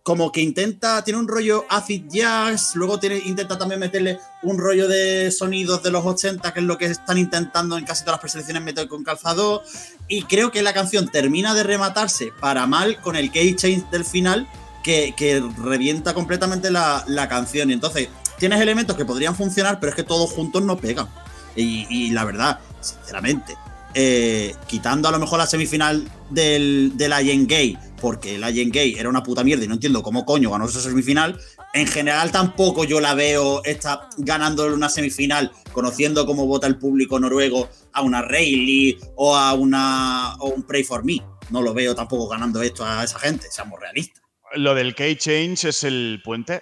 A: como que intenta, tiene un rollo acid jazz, luego tiene, intenta también meterle un rollo de sonidos de los 80, que es lo que están intentando en casi todas las preselecciones meter con calzado. Y creo que la canción termina de rematarse para mal con el key change del final, que, que revienta completamente la, la canción. Y entonces, tienes elementos que podrían funcionar, pero es que todos juntos no pegan. Y, y la verdad, sinceramente, eh, quitando a lo mejor la semifinal del, de la Gay, porque la Gay era una puta mierda y no entiendo cómo coño ganó esa semifinal, en general tampoco yo la veo esta ganándole una semifinal, conociendo cómo vota el público noruego a una Rayleigh o a una o un Pray for Me. No lo veo tampoco ganando esto a esa gente, seamos realistas.
D: Lo del key change es el puente.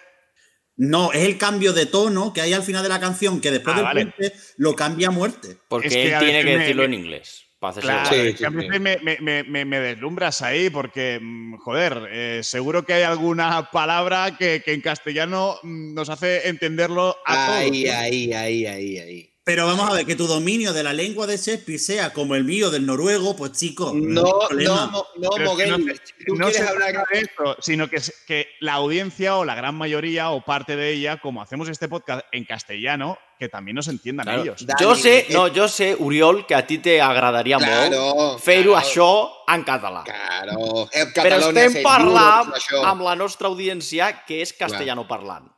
A: No, es el cambio de tono que hay al final de la canción, que después
D: Ah,
A: del
D: vale.
A: puente lo cambia a muerte.
B: Porque
D: Es que
B: él
D: a
B: tiene que
D: me-
B: decirlo
D: me-
B: en inglés. Para hacerse
D: Claro,
B: guay.
C: Sí,
D: es que a
C: sí,
D: veces
C: sí.
D: me, me- me- me- me deslumbras ahí porque, mm, joder, eh, seguro que hay alguna palabra que, que en castellano mm, nos hace entenderlo a todos.
C: Ahí, ahí, ahí, ahí, ahí.
A: Pero vamos a ver, que tu dominio de la lengua de Shakespeare sea como el mío del noruego, pues chico.
C: No, no, no, Moguel.
D: no se-
C: si tú
D: no
C: quieres hablar
D: de esto, sino que, es- que la audiencia o la gran mayoría o parte de ella, como hacemos este podcast en castellano, que también nos entiendan
B: Claro.
D: ellos.
C: Dani,
B: Yo sé,
C: eh,
B: no, yo sé, Uriol, que a ti te agradaria
C: Claro,
B: molt fer-ho
C: claro.
B: això en català.
C: Claro. En
B: Però estem parlant amb la nostra audiència que és castellano parlant.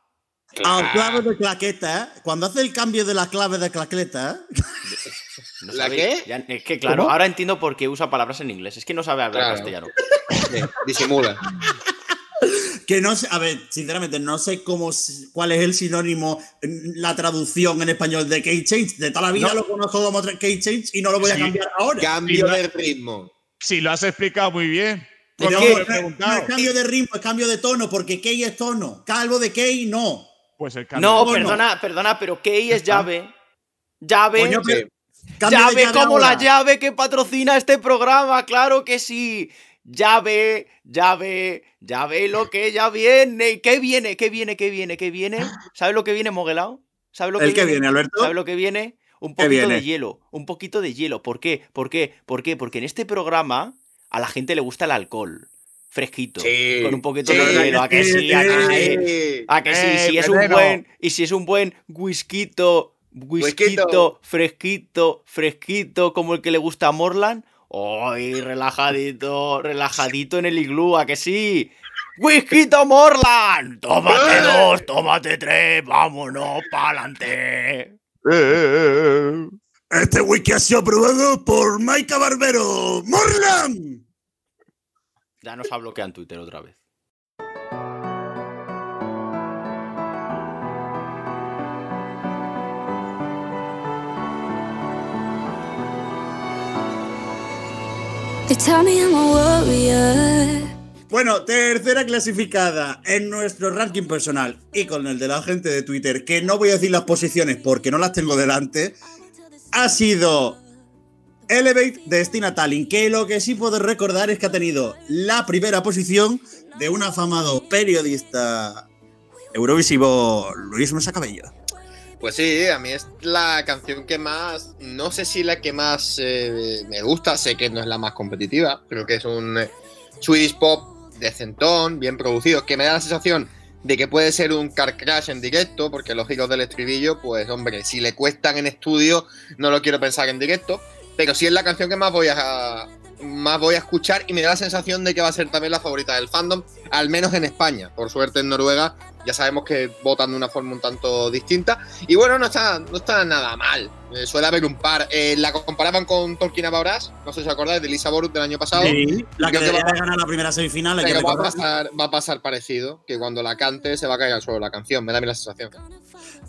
A: Al clave de claqueta, ¿eh? cuando hace el cambio de la clave de claqueta, ¿eh?
B: No
C: ¿La qué?
B: ya- es que claro,
D: ¿Cómo?
B: ahora entiendo por qué usa palabras en inglés. Es que no sabe hablar
C: Claro.
B: castellano.
C: Sí, disimula.
A: que no sé, a ver, sinceramente, no sé cómo, cuál es el sinónimo, la traducción en español de key change. De toda la vida
D: No.
A: lo conozco como key change y no lo voy a
D: Sí.
A: cambiar ahora.
C: Cambio de ritmo.
D: Sí, lo has explicado muy bien.
A: No, no no es cambio de ritmo, es cambio de tono, porque key es tono. Calvo de key, no.
D: Pues el cambio.
B: No,
A: ¿Cómo no?
B: perdona, perdona, pero Key es llave. Llave.
A: Coño, pero-
B: llave
A: llave
B: como la llave que patrocina este programa, claro que sí. Llave, llave, llave lo que ya viene. ¿Qué viene? ¿Qué viene? ¿Qué viene? ¿Qué viene? ¿Sabes lo que viene, Moguelao? ¿Sabes lo que
A: ¿El que viene, Alberto?
B: ¿Sabes lo que viene? Un
A: ¿Qué
B: poquito de
A: viene?
B: hielo, un poquito de hielo. ¿Por qué? ¿Por qué? ¿Por qué? Porque en este programa a la gente le gusta el alcohol. Fresquito.
C: Sí,
B: Con un poquito
C: sí,
B: de hielo. ¿A que sí? ¿A que sí? Ah, que sí,
D: ¡Eh,
B: si es un buen. Y si es un buen whisquito, Whisquito. fresquito, fresquito, como el que le gusta a Morland. ¡Ay, relajadito, relajadito en el iglú! ¿A que sí? ¡Whisquito Morland! ¡Tómate dos, tómate tres! ¡Vámonos pa'lante!
A: Este whisky ha sido aprobado por Maika Barbero. ¡Morlan!
B: Ya nos ha bloqueado en Twitter otra vez.
G: They tell me I'm a warrior.
A: Bueno, tercera clasificada en nuestro ranking personal y con el de la gente de Twitter, que no voy a decir las posiciones porque no las tengo delante, ha sido Elevate de Stina Tallinn, que lo que sí puedo recordar es que ha tenido la primera posición de un afamado periodista eurovisivo, Luis Mesa Cabello.
C: Pues sí, a mí es la canción que más, no sé si la que más eh, me gusta, sé que no es la más competitiva, creo que es un eh, Swedish pop decentón, bien producido, que me da la sensación de que puede ser un car crash en directo, porque los giros del estribillo, pues hombre, si le cuestan en estudio, no lo quiero pensar en directo, pero sí es la canción que más voy a más voy a escuchar y me da la sensación de que va a ser también la favorita del fandom, al menos en España. Por suerte en Noruega ya sabemos que votan de una forma un tanto distinta. Y bueno, no está, no está nada mal. Eh, suele haber un par. Eh, la comparaban con Tolkien About Us, no sé si os acordáis, de Lisa Borut del año pasado.
A: Sí, la que
C: que va-
A: de ganar la primera semifinal. que
C: Pero va a,
A: recordar.
C: pasar, va a pasar parecido, que cuando la cante se va a caer al suelo la canción, me da a mí la sensación.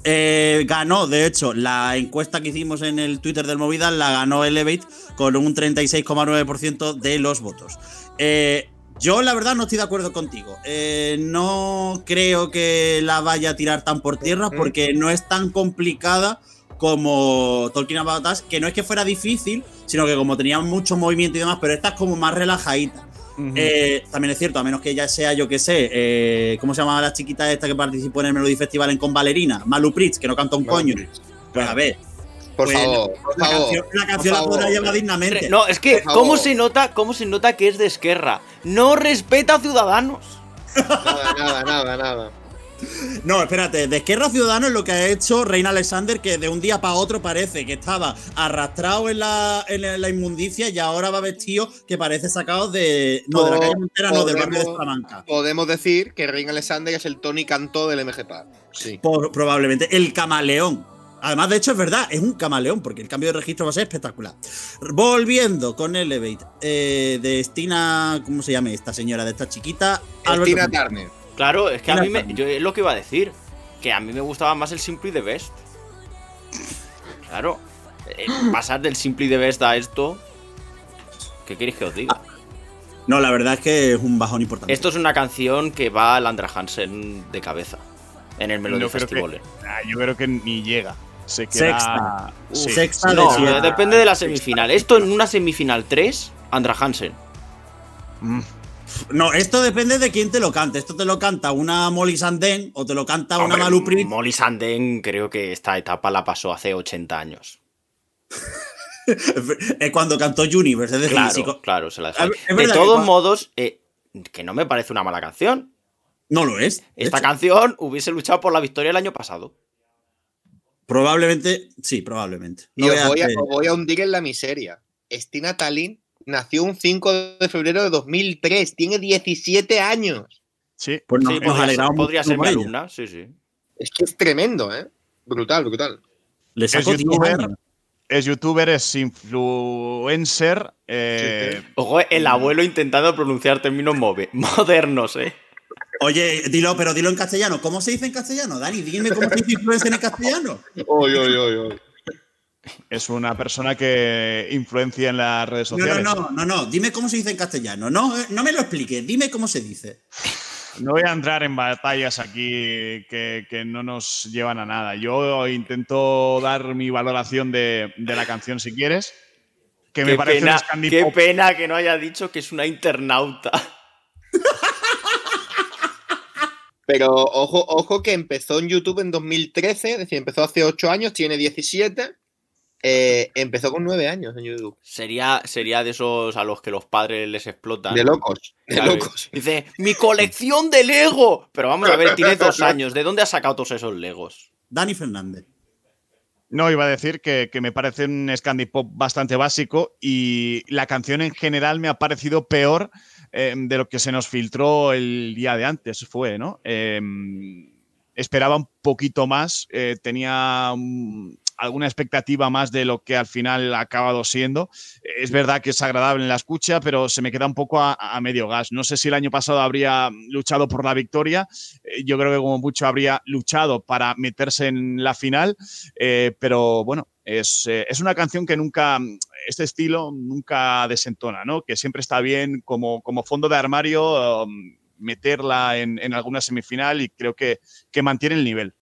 A: Eh, ganó, de hecho, la encuesta que hicimos en el Twitter del Movida la ganó Elevate con un 36,9% de los votos. Eh, yo, la verdad, no estoy de acuerdo contigo. Eh, no creo que la vaya a tirar tan por tierra porque no es tan complicada como Tolkien About Us, que no es que fuera difícil, sino que como tenía mucho movimiento y demás, pero esta es como más relajadita. Eh, también es cierto, a menos que ya sea, yo que sé, eh, ¿cómo se llamaba la chiquita esta que participó en el Melody Festival en Con Valerina? Malu Pritz, que no canta un coño. Pues a ver,
C: Por
A: Pues,
C: favor, por
A: la
C: favor.
A: canción, la canción la
C: por
A: podrá llevar dignamente.
B: No, es que. ¿cómo se nota, cómo se nota que es de Esquerra? No respeta a Ciudadanos.
C: Nada, nada, nada, nada.
A: No, espérate, de Esquerra Ciudadano es lo que ha hecho Reina Alexander, que de un día para otro parece que estaba arrastrado en la, en la- inmundicia y ahora va vestido que parece sacado de. No, de la calle Montera, no, del barrio de Salamanca.
C: Podemos decir que Ring Alexander es el Tony Cantó del MGPAR. Sí.
A: Por- probablemente. El camaleón. Además, de hecho, es verdad, es un camaleón, porque el cambio de registro va a ser espectacular. Volviendo con Elevate, eh, de Estina, ¿cómo se llama esta señora? De esta chiquita. Alberto
C: Tina
A: Puig.
C: Turner.
B: Claro, es que a mí me, yo es lo que iba a decir. Que a mí me gustaba más el Simply the Best. Claro. eh, pasar del Simply the Best a esto. ¿Qué queréis que os diga?
A: No, la verdad es que es un bajón importante.
B: Esto es una canción que va a Landra Hansen de cabeza. En el Melody
D: No creo que-
B: Festival.
D: Ah, yo creo que ni llega. Se queda.
A: Sexta.
D: Sí.
A: Sexta de
B: No,
A: siete.
B: depende de la semifinal. Esto en una semifinal 3, Andra Hansen.
D: Mm.
A: No, esto depende de quién te lo cante. Esto te lo canta una Molly Sandén o te lo canta una Malu Prit.
B: Molly Sanden creo que esta etapa la pasó hace 80 años.
A: Es cuando cantó Universe. Es decir,
B: Claro,
A: si
B: claro, se la dejó
A: A
B: ahí.
A: ver, es
B: De todos modos, eh, que no me parece una mala canción.
A: no lo es. de
B: Esta
A: hecho.
B: canción hubiese luchado por la victoria el año pasado.
A: Probablemente, sí, probablemente.
C: Y os voy, a,
A: que-
C: os voy a hundir en la miseria. Stina Talin nació un 5 de febrero de 2003. Tiene 17 años.
D: Sí.
A: pues no-
B: Sí,
A: nos
B: podría,
A: alegramos
B: ser, podría ser
A: por
B: mi alumna, sí, sí.
C: Es que es tremendo, ¿eh? Brutal, brutal.
A: Le
D: Es
A: 10
D: youtuber. Es youtuber, es influencer. eh,
B: Ojo, el abuelo intentando pronunciar términos move- modernos, ¿eh?
A: Oye, dilo, pero dilo en castellano. ¿Cómo se dice en castellano? Dani, dime cómo se dice influencer en castellano.
C: Oy, oy, oy, oy.
D: es una persona que influencia en las redes
A: No,
D: sociales.
A: no, no, no, no. Dime cómo se dice en castellano. No, eh, no me lo expliques. Dime cómo se dice.
D: No voy a entrar en batallas aquí que, que no nos llevan a nada. Yo intento dar mi valoración de, de la canción si quieres. Que me
B: Qué
D: parece
B: pena, qué pena que no haya dicho que es una internauta.
C: Pero ojo, ojo que empezó en YouTube en 2013, es decir, empezó hace 8 años, tiene 17. eh, empezó con 9 años en YouTube.
B: Sería, sería de esos a los que los padres les explotan.
C: De locos, de locos.
B: Dice, mi colección de Lego. Pero vamos a ver, tiene dos años. ¿De dónde has sacado todos esos Legos?
A: Dani Fernández.
D: No, iba a decir que, que me parece un Scandi pop bastante básico y la canción en general me ha parecido peor eh, de lo que se nos filtró el día de antes, fue, ¿no? Eh, esperaba un poquito más, eh, tenía mm, alguna expectativa más de lo que al final ha acabado siendo. Es verdad que es agradable en la escucha, pero se me queda un poco a, a medio gas. No sé si el año pasado habría luchado por la victoria, eh, yo creo que como mucho habría luchado para meterse en la final, eh, pero bueno, es, eh, es una canción que nunca, este estilo nunca desentona, ¿no? Que siempre está bien como, como fondo de armario um, meterla en, en alguna semifinal y creo que, que mantiene el nivel.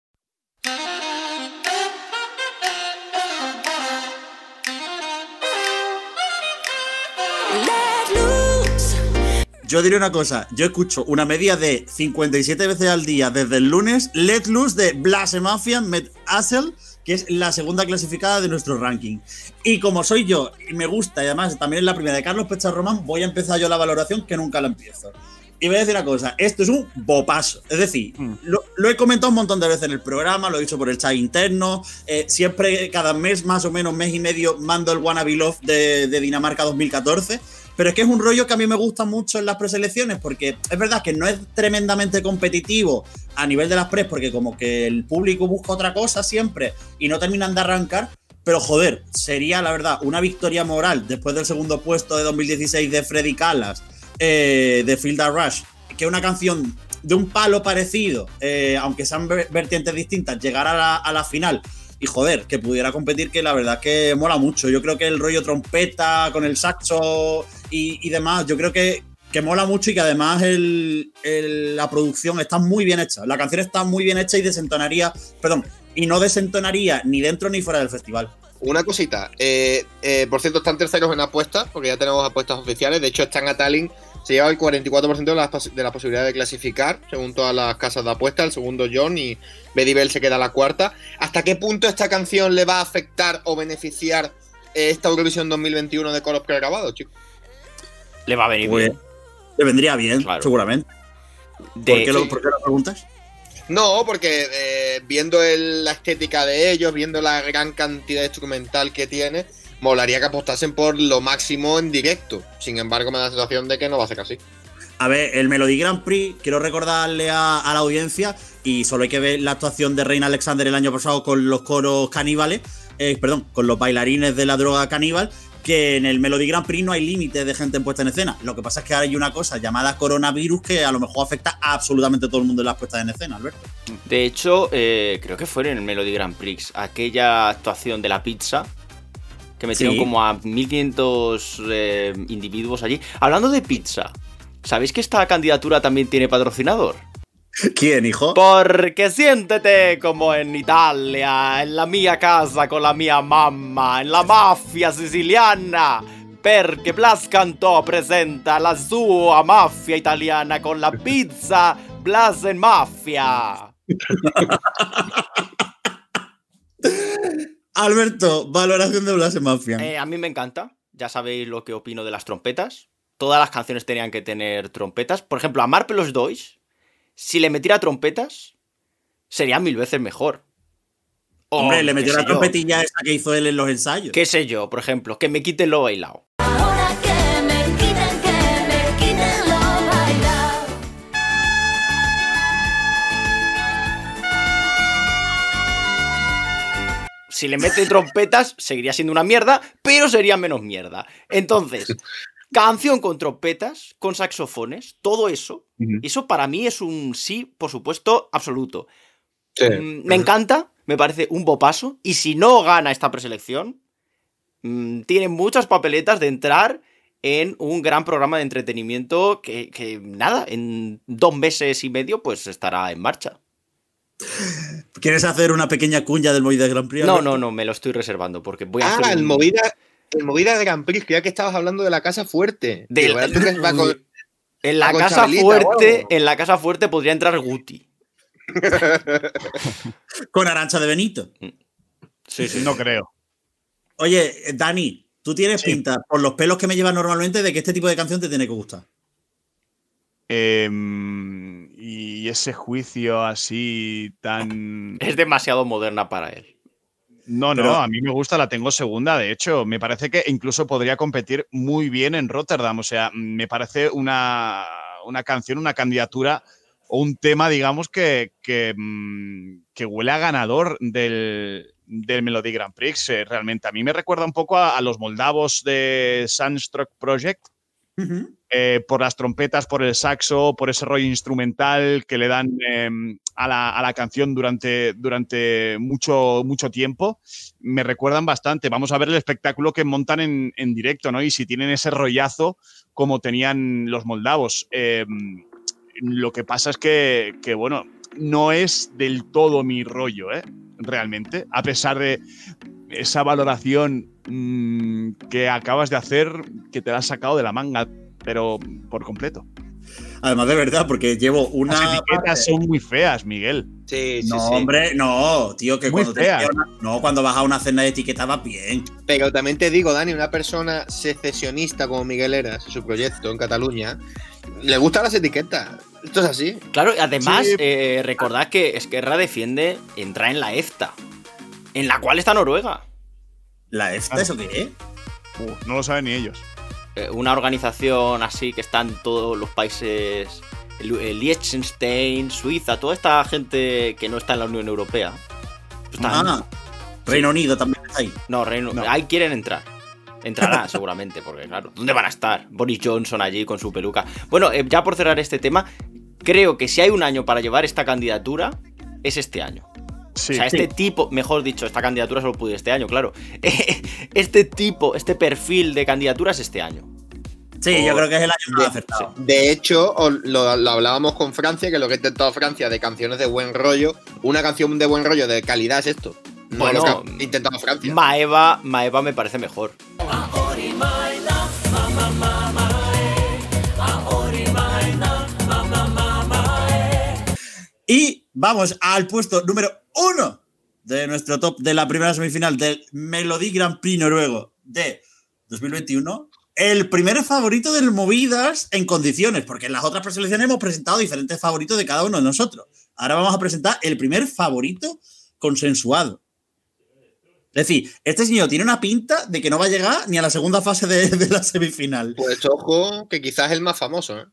A: Yo diré una cosa, yo escucho una media de 57 veces al día desde el lunes Let Loose de Blase Mafia Met Hassel, que es la segunda clasificada de nuestro ranking. Y como soy yo y me gusta, y además también es la primera de Carlos Pecha Román, voy a empezar yo la valoración que nunca la empiezo. Y voy a decir una cosa, esto es un bopaso. Es decir, lo, lo he comentado un montón de veces en el programa, lo he dicho por el chat interno. eh, siempre, cada mes, más o menos, mes y medio, mando el Wanna Be Love de, de Dinamarca 2014. Pero es que es un rollo que a mí me gusta mucho en las preselecciones, porque es verdad que no es tremendamente competitivo a nivel de las pres, porque como que el público busca otra cosa siempre y no terminan de arrancar. Pero joder, sería la verdad una victoria moral después del segundo puesto de 2016 de Freddy Callas, eh, de Field Rush, que una canción de un palo parecido, eh, aunque sean ver- vertientes distintas, llegar la, a la final y joder, que pudiera competir, que la verdad que mola mucho. Yo creo que el rollo trompeta con el saxo y, y demás, yo creo que, que mola mucho y que además el- la producción está muy bien hecha. La canción está muy bien hecha y desentonaría, perdón, y no desentonaría ni dentro ni fuera del festival.
C: Una cosita, eh, eh, por cierto, están terceros en apuestas, porque ya tenemos apuestas oficiales. De hecho, Stan Atalin se lleva el 44% de la, de la posibilidad de clasificar, según todas las casas de apuestas. El segundo John y Bedibel se queda la cuarta. ¿Hasta qué punto esta canción le va a afectar o beneficiar eh, esta Eurovisión 2021 de Call of grabado, chicos?
B: Le va a venir
A: Pues,
B: bien.
A: Le vendría bien,
B: Claro.
A: seguramente.
B: De
A: ¿Por qué, lo, por qué lo preguntas?
C: No, porque eh, viendo el- la estética de ellos, viendo la gran cantidad instrumental que tiene, molaría que apostasen por lo máximo en directo. Sin embargo, me da la sensación de que no va a ser así.
A: A ver, el Melody Grand Prix, quiero recordarle a, a la audiencia, y solo hay que ver la actuación de Reina Alexander el año pasado con los coros caníbales, eh, perdón, con los bailarines de la droga caníbal, que en el Melody Grand Prix no hay límite de gente puesta en escena. Lo que pasa es que ahora hay una cosa llamada coronavirus que a lo mejor afecta a absolutamente todo el mundo en las puestas en escena, Alberto.
B: de hecho eh, creo que fue en el Melody Grand Prix. Aquella actuación de la pizza. Que metieron
A: Sí.
B: como a 1500 eh, individuos allí. Hablando de pizza, ¿sabéis que esta candidatura también tiene patrocinador?
A: ¿Quién, hijo?
B: Porque siéntete como en Italia, en la mia casa con la mia mamma, en la mafia siciliana. perché Blas Cantò presenta la sua mafia italiana con la pizza Blas en Mafia.
A: Alberto, valoración de Blase Mafia.
B: Eh, a mí me encanta. Ya sabéis lo que opino de las trompetas. Todas las canciones tenían que tener trompetas. Por ejemplo, a Marpe los Dois, si le metiera trompetas, sería mil veces mejor. O,
A: Hombre, le metió la
B: yo,
A: trompetilla esa que hizo él en los ensayos.
B: Qué sé yo, por ejemplo, que me quiten lo bailado.
G: Ahora que me quiten, que me quiten lo bailado.
B: Si le mete trompetas, seguiría siendo una mierda, pero sería menos mierda. Entonces, canción con trompetas, con saxofones, todo eso, eso para mí es un sí, por supuesto, absoluto.
C: Sí.
B: Mm, Me encanta, me parece un bopaso, y si no gana esta preselección, mm, tiene muchas papeletas de entrar en un gran programa de entretenimiento que, que, nada, en dos meses y medio, pues estará en marcha.
A: ¿Quieres hacer una pequeña cuña del Movida Grand Prix?
B: No, no, no, me lo estoy reservando porque voy a
C: Ah,
B: hacer
C: el movida, el movida de Grand Prix, creía que estabas hablando de la casa fuerte.
B: Del-
C: Digo, ¿tú crees que va con-
B: En la casa fuerte, en la casa fuerte podría entrar Guti.
A: Con Arancha de Benito.
B: Sí, sí.
D: No creo.
A: Oye, Dani, tú tienes
D: Sí.
A: pinta, por los pelos que me llevas normalmente, de que este tipo de canción te tiene que gustar.
D: Em, y ese juicio así tan.
B: Es demasiado moderna para él.
D: No, no,
A: Pero-
D: a mí me gusta, la tengo segunda. De hecho, me parece que incluso podría competir muy bien en Rotterdam. O sea, me parece una, una canción, una candidatura o un tema, digamos, que, que, mm, que huele a ganador del, del Melody Grand Prix. eh, realmente, a mí me recuerda un poco a, a los moldavos de Sunstroke Project. Eh, por las trompetas, por el saxo, por ese rollo instrumental que le dan eh, a, la, a la canción durante, durante mucho, mucho tiempo, me recuerdan bastante. Vamos a ver el espectáculo que montan en, en directo, ¿no? Y si tienen ese rollazo como tenían los moldavos. Eh, lo que pasa es que, que, bueno, no es del todo mi rollo, ¿eh? Realmente, a pesar de esa valoración mm, que acabas de hacer, que te la has sacado de la manga, pero por completo.
A: Además, de verdad, porque llevo una.
D: Las etiquetas son muy feas, Miguel.
C: Sí, sí,
A: No,
C: sí.
A: hombre, no, tío, que
D: Muy
A: cuando te
D: fea.
A: llega una- No, cuando vas a una cena de etiqueta vas bien.
C: Pero también te digo, Dani, una persona secesionista como Miguel Eras, su proyecto en Cataluña, le gustan las etiquetas. Esto es así.
B: Claro, y además,
D: Sí.
B: eh, recordad que Esquerra defiende entrar en la EFTA, en la cual está Noruega.
A: ¿La EFTA,
D: Ah.
A: eso qué?
D: Uh, no lo saben ni ellos.
B: Eh, una organización así que está en todos los países. el- el Liechtenstein, Suiza, toda esta gente que no está en la Unión Europea.
A: Ah, Reino Unido también está ahí.
B: No, Reino
D: No.
B: Ahí quieren entrar. Entrará seguramente, porque claro, ¿dónde van a estar? Boris Johnson allí con su peluca. Bueno, eh, ya por cerrar este tema, creo que si hay un año para llevar esta candidatura, es este año.
D: Sí.
B: o sea, este tipo, mejor dicho, esta candidatura solo pude este año, claro. Este tipo, este perfil de candidatura es este año.
A: Sí, yo creo que es el año más
C: de-
A: acertado.
C: De hecho, lo hablábamos con Francia, que lo que ha intentado Francia de canciones de buen rollo, una canción de buen rollo de calidad es esto. No
B: Bueno,
C: lo que ha intentado Francia.
B: Maeva, Maeva me parece mejor.
A: Y vamos al puesto número uno de nuestro top de la primera semifinal del Melody Grand Prix noruego de 2021. El primer favorito del Movidas en condiciones, porque en las otras preselecciones hemos presentado diferentes favoritos de cada uno de nosotros. Ahora vamos a presentar el primer favorito consensuado. Es decir, este señor tiene una pinta de que no va a llegar ni a la segunda fase de, de la semifinal.
C: Pues ojo, que quizás es el más famoso. ¿eh?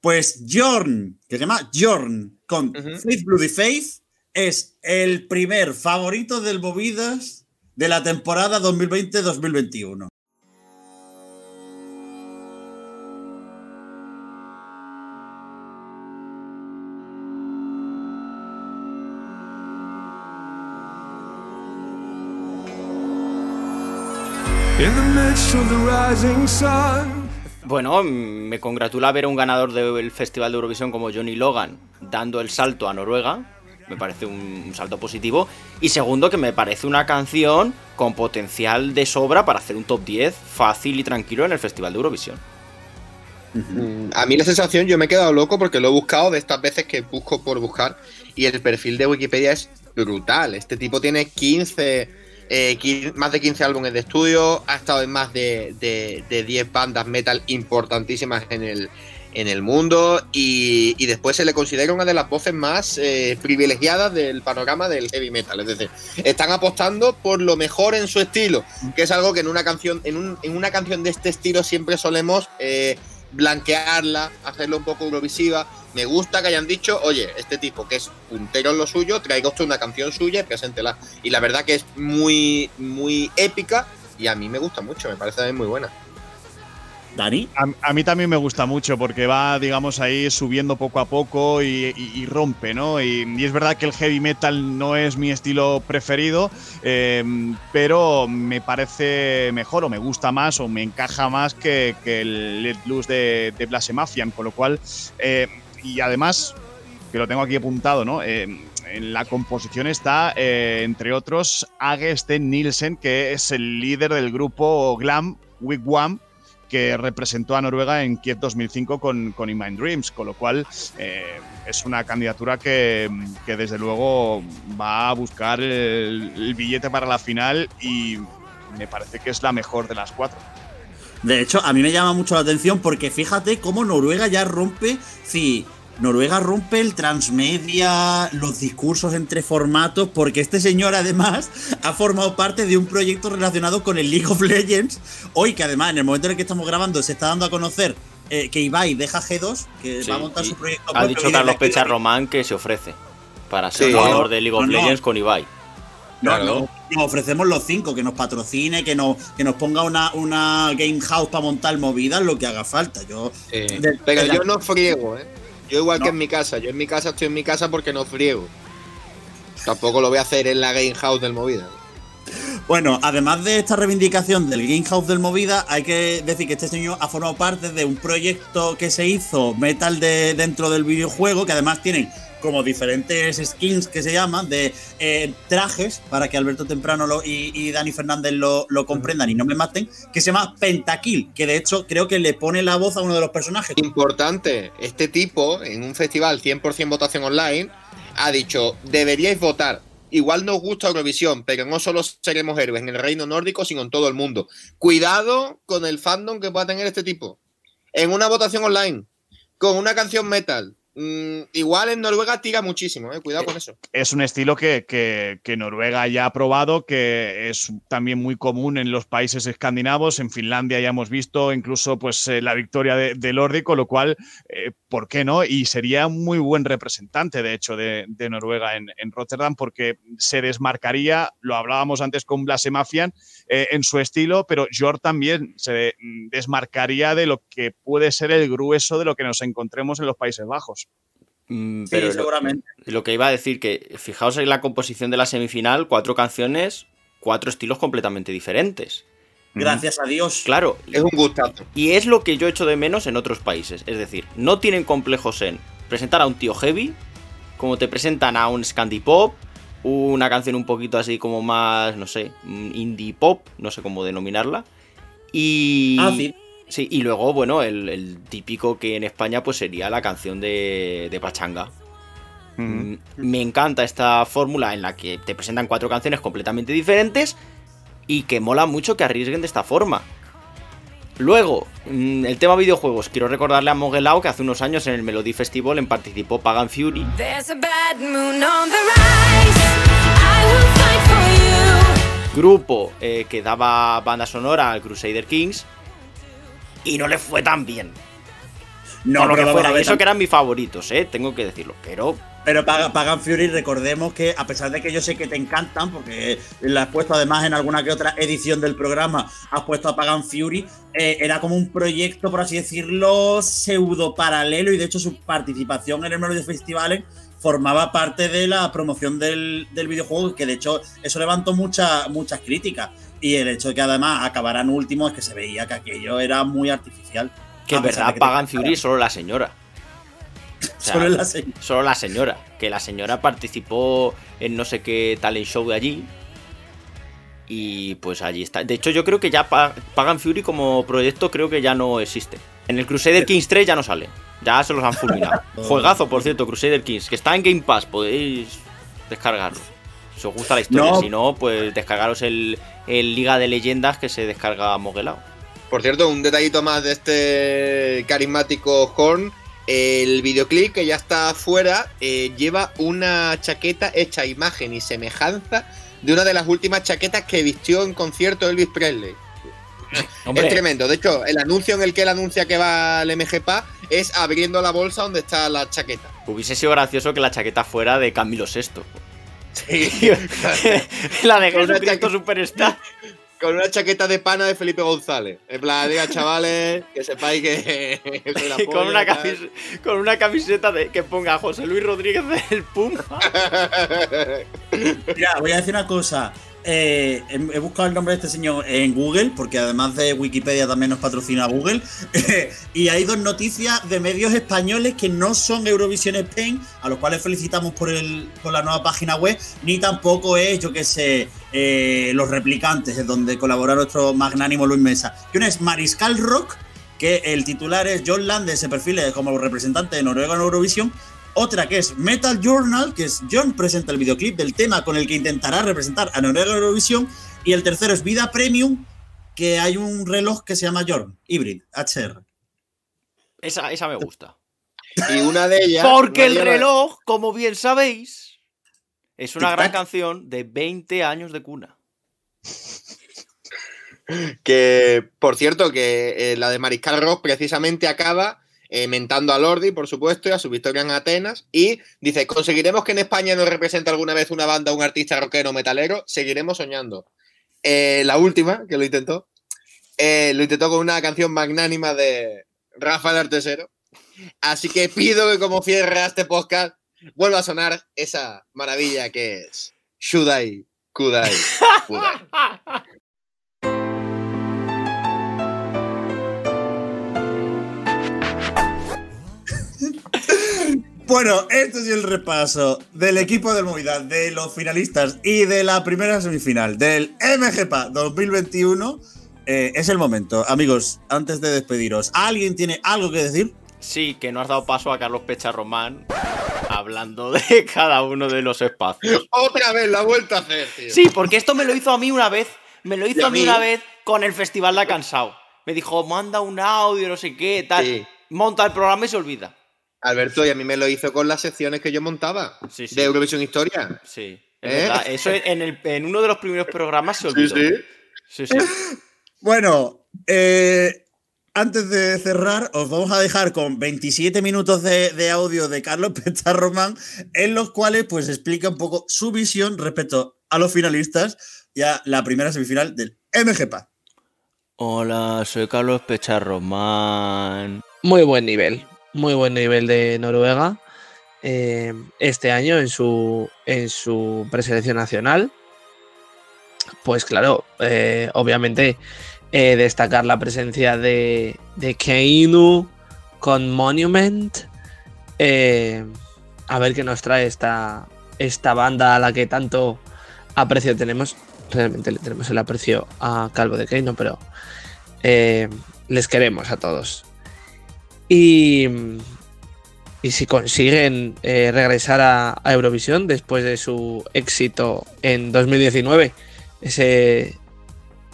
A: Pues Jorn, que se llama Jorn, con
C: Ujú.
A: Faith Bloody Faith, es el primer favorito del Movidas de la temporada 2020-2021.
H: In the midst of the rising sun.
B: Bueno, me congratula ver a un ganador del Festival de Eurovisión como Johnny Logan dando el salto a Noruega. me parece un, salto positivo. Y segundo, que me parece una canción con potencial de sobra para hacer un top 10 fácil y tranquilo en el Festival de Eurovisión.
C: A mí la sensación, yo me he quedado loco porque lo he buscado de estas veces que busco por buscar y el perfil de Wikipedia es brutal. Este tipo tiene 15, eh, más de 15 álbumes de estudio, ha estado en más de, de- de 10 bandas metal importantísimas en el, en el mundo y, después se le considera una de las voces más eh, privilegiadas del panorama del heavy metal. Es decir, están apostando por lo mejor en su estilo, que es algo que en una canción, en, un- en una canción de este estilo siempre solemos eh, blanquearla, hacerla un poco eurovisiva. Me gusta que hayan dicho, oye, este tipo que es puntero en lo suyo, traiga usted una canción suya y preséntela. Y la verdad que es muy, muy épica y a mí me gusta mucho, me parece también muy buena.
A: Dani.
D: A, mí también me gusta mucho porque va, digamos, ahí subiendo poco a poco y, y- rompe, ¿no? Y, es verdad que el heavy metal no es mi estilo preferido, eh, pero me parece mejor o me gusta más o me encaja más que, el Let Loose de, de con lo cual, eh, y además, que lo tengo aquí apuntado, ¿no? Eh, en la composición está, eh, entre otros, Agesten Nielsen, que es el líder del grupo Glam, Wigwam, que representó a Noruega en Kiev 2005 con, con In Mind Dreams, con lo cual eh, es una candidatura que, que desde luego va a buscar el, el billete para la final y me parece que es la mejor de las cuatro.
A: De hecho, a mí me llama mucho la atención porque fíjate cómo Noruega ya rompe. Sí, Noruega rompe el transmedia, los discursos entre formatos, porque este señor además ha formado parte de un proyecto relacionado con el League of Legends. Hoy, que además en el momento en el que estamos grabando se está dando a conocer eh, que Ibai deja G2, que
B: Sí,
A: va a montar su proyecto.
B: Ha dicho Carlos Pecha Román que se ofrece para ser
C: Sí.
B: jugador
A: No,
B: de League of
A: no, no.
B: Legends con Ibai.
A: No,
C: Claro.
A: no, nos ofrecemos los cinco, que nos patrocine, que nos, que nos ponga una, una game house para montar movidas, lo que haga falta. Yo, de-
C: Pero
A: de la-
C: yo no friego, ¿eh? Yo igual
A: No.
C: que en mi casa, yo en mi casa estoy en mi casa porque no friego. Tampoco lo voy a hacer en la game house del movida.
A: Bueno, además de esta reivindicación del Game House del Movida, hay que decir que este señor ha formado parte de un proyecto que se hizo metal de, dentro del videojuego, que además tienen como diferentes skins que se llaman de eh, trajes para que Alberto Temprano lo- y, Dani Fernández lo, lo comprendan y no me maten, que se llama Pentakill, que de hecho creo que le pone la voz a uno de los personajes.
C: Importante, este tipo en un festival 100% votación online ha dicho, deberíais votar. Igual nos gusta Eurovisión, pero no solo seremos héroes en el reino nórdico, sino en todo el mundo. Cuidado con el fandom que pueda tener este tipo. En una votación online, con una canción metal. Mm, igual en Noruega tira muchísimo, eh, cuidado con eso.
D: Es un estilo que, que- que Noruega ya ha probado, que es también muy común en los países escandinavos. En Finlandia ya hemos visto incluso pues, eh, la victoria de, de Lordi, con lo cual, eh, ¿por qué no? Y sería un muy buen representante, de hecho, de, de Noruega en, en Rotterdam, porque se desmarcaría, lo hablábamos antes con Blasemafian, eh, en su estilo, pero Jor también se desmarcaría de lo que puede ser el grueso de lo que nos encontremos en los Países Bajos.
B: Mm,
A: Sí,
B: pero lo-
A: seguramente.
B: Lo, que iba a decir que, fijaos en la composición de la semifinal, cuatro canciones, cuatro estilos completamente diferentes.
A: Gracias a Dios.
B: Claro,
C: Es un gustazo.
B: y es lo que yo echo de menos en otros países. Es decir, no tienen complejos en presentar a un tío heavy, como te presentan a un Scandi Pop, una canción un poquito así como más, no sé, mm, indie pop, no sé cómo denominarla. Y.
A: Ah, sí.
B: Sí, y luego, bueno, el, el típico que en España pues sería la canción de, de Pachanga. Mm, Me encanta esta fórmula en la que te presentan cuatro canciones completamente diferentes y que mola mucho que arriesguen de esta forma. Luego, mm, el tema videojuegos. Quiero recordarle a Mogelao que hace unos años en el Melody Festival en participó Pagan Fury. Grupo eh, que daba banda sonora al Crusader Kings. Y no le fue tan bien.
A: No,
B: Por lo que fuera. eso que eran mis favoritos, eh, tengo que decirlo. Pero
A: Pero Pagan, Fury, recordemos que a pesar de que yo sé que te encantan, porque la has puesto además en alguna que otra edición del programa, has puesto a Pagan Fury, eh, era como un proyecto, por así decirlo, pseudo paralelo y de hecho su participación en el Melody Festivales formaba parte de la promoción del, del videojuego, que de hecho eso levantó muchas muchas críticas. Y el hecho de que además acabaran últimos es que se veía que aquello era muy artificial.
B: Que en
A: A pesar
B: verdad
A: te
B: Pagan. Fury solo la señora. O sea,
A: Solo la señora.
B: solo la señora. Que la señora participó en no sé qué talent show de allí. Y pues allí está. De hecho, yo creo que ya Pa- Pagan Fury como proyecto creo que ya no existe. En el Crusader Kings 3 ya no sale. Ya se los han fulminado. Juegazo, por cierto, Crusader Kings, que está en Game Pass, podéis descargarlo. Si os gusta la historia,
A: No.
B: si no, pues descargaros el, el Liga de Leyendas que se descarga moguelado.
C: Por cierto, un detallito más de este carismático Horn. El videoclip que ya está afuera eh, lleva una chaqueta hecha a imagen y semejanza de una de las últimas chaquetas que vistió en concierto Elvis Presley. Es tremendo. De hecho, el anuncio en el que él anuncia que va al MGPA es abriendo la bolsa donde está la chaqueta.
B: Hubiese sido gracioso que la chaqueta fuera de Camilo VI.
C: Sí.
B: la de Jesucristo Superstar.
C: Con una chaqueta de pana de Felipe González. En plan, diga chavales, que sepáis que. la
B: con, una
C: tal.
B: camis- con una camiseta de, que ponga José Luis Rodríguez del Puma.
A: Mira, voy a decir una cosa. Eh, he, buscado el nombre de este señor en Google, porque además de Wikipedia también nos patrocina Google. y hay dos noticias de medios españoles que no son Eurovision Spain, a los cuales felicitamos por, el, por la nueva página web, ni tampoco es, yo que sé, eh, Los Replicantes, es donde colabora nuestro magnánimo Luis Mesa. Que una es Mariscal Rock, que el titular es John Lande, se perfila como representante de Noruega en Eurovisión. Otra que es Metal Journal, que es John presenta el videoclip del tema con el que intentará representar a Noruega en Eurovisión. Y el tercero es Vida Premium, que hay un reloj que se llama Jorn, Hybrid, HR.
B: Esa, esa me gusta.
C: Y una de ellas.
B: Porque el reloj, como bien sabéis, es una gran canción de 20 años de cuna.
C: Que, por cierto, que eh, la de Mariscal Rock precisamente acaba eh, mentando a Lordi, por supuesto, y a su victoria en Atenas. Y dice: ¿Conseguiremos que en España nos represente alguna vez una banda, un artista rockero metalero? Seguiremos soñando. Eh, la última, que lo intentó, eh, lo intentó con una canción magnánima de Rafael Artesero. Así que pido que, como cierre a este podcast, vuelva a sonar esa maravilla que es Should I, Could
A: Bueno, este es el repaso del equipo de Movilidad, de los finalistas y de la primera semifinal del MGPA 2021. Eh, es el momento, amigos, antes de despediros. ¿Alguien tiene algo que decir?
B: Sí, que no has dado paso a Carlos Pecha Román hablando de cada uno de los espacios.
C: Otra vez la vuelta a hacer, tío.
B: Sí, porque esto me lo hizo a mí una vez. Me lo hizo
C: ¿Y a
B: a mí
C: mí?
B: una vez con el Festival La Cansado. Me dijo, manda un audio, no sé qué, tal.
C: Sí.
B: Monta el programa y se olvida.
C: Alberto, y a mí me lo hizo con las secciones que yo montaba
B: Sí, sí.
C: de Eurovisión Historia.
B: Sí, es
C: ¿Eh?
B: Eso en, el- en uno de los primeros programas se olvidó. Sí, sí.
A: Bueno, eh, antes de cerrar, os vamos a dejar con 27 minutos de, de audio de Carlos Pechar Román, en los cuales pues explica un poco su visión respecto a los finalistas y a la primera semifinal del MGPA.
B: Hola, soy Carlos Pecha Román.
I: Muy buen nivel, muy buen nivel de Noruega eh, este año en su, en su preselección nacional. Pues claro, eh, obviamente eh, destacar la presencia de, de Keinu con Monument. a ver qué nos trae esta, esta banda a la que tanto aprecio tenemos. Realmente le tenemos el aprecio a Calvo de Keinu, pero les queremos a todos. Y, y si consiguen eh, regresar a, a Eurovisión después de su éxito en 2019, ese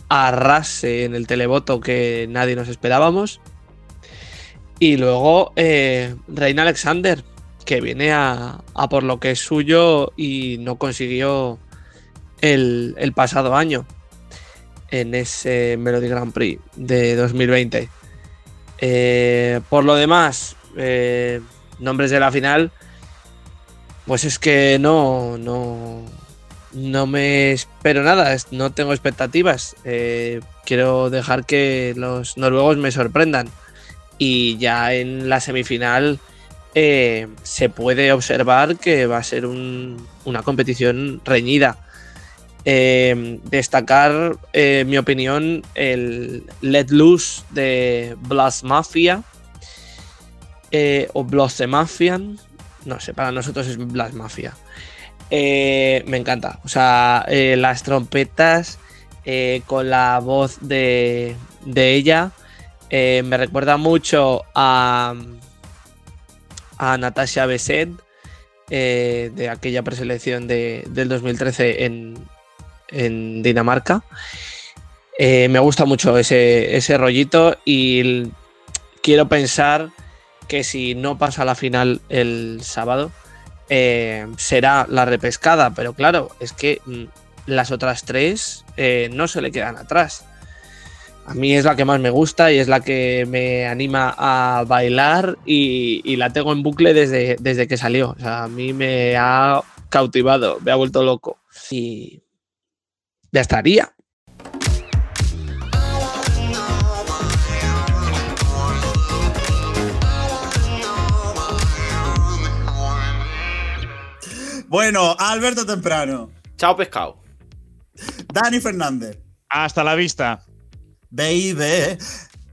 I: arrase en el televoto que nadie nos esperábamos. Y luego eh, Reina Alexander, que viene a, a por lo que es suyo y no consiguió el, el pasado año en ese Melody Grand Prix de 2020. Eh, por lo demás, eh, nombres de la final, pues es que no, no, no me espero nada, no tengo expectativas. Eh, quiero dejar que los noruegos me sorprendan. Y ya en la semifinal se puede observar que va a ser un- una competición reñida. Eh, destacar, eh, mi opinión, el Let Loose de Blast Mafia. eh, o Blood Mafian. No sé, para nosotros es Black Mafia. Eh, me encanta. O sea, eh, las trompetas con la voz de, de ella me recuerda mucho a, a Natasha Besset de aquella preselección de, del 2013 en, en Dinamarca. Eh, me gusta mucho ese, ese rollito y quiero pensar que si no pasa la final el sábado, eh, será la repescada, pero claro, es que mm, las otras tres eh, no se le quedan atrás. A mí es la que más me gusta y es la que me anima a bailar y, la tengo en bucle desde, desde que salió. A mí me ha cautivado, me ha vuelto loco. Y ya estaría.
A: Bueno, Alberto Temprano,
B: Chao, pescado.
A: Dani Fernández,
D: Hasta la vista.
A: baby.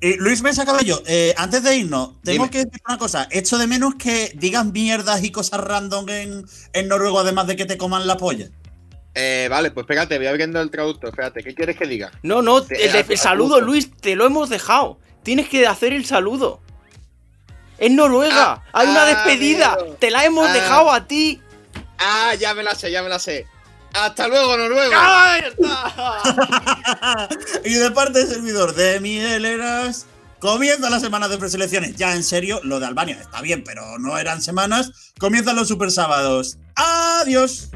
A: Y Luis Mesa Cabello, eh, antes de irnos, tengo
C: Dime.
A: que decir una cosa. Echo de menos que digas mierdas y cosas random en, en noruego, además de que te coman la polla.
C: Eh, vale, pues espérate, voy abriendo el traductor. Espérate, ¿qué quieres que diga?
B: No, no,
C: Te-
B: el, saludo. Luis, te lo hemos dejado. Tienes que hacer el saludo. Es Noruega.
C: Ah,
B: Hay una
C: ah,
B: despedida.
C: amigo.
B: Te la hemos
C: Ah.
B: dejado a ti.
C: Ah, ya me la sé, ya me la sé. Hasta luego, Noruega.
A: Y de parte del servidor de Mieleras, comienza la semana de preselecciones. Ya en serio, lo de Albania está bien, pero no eran semanas. Comienzan los super sábados. ¡Adiós!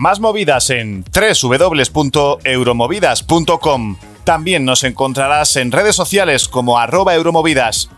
J: Más movidas en www.euromovidas.com. También nos encontrarás en redes sociales como arroba euromovidas.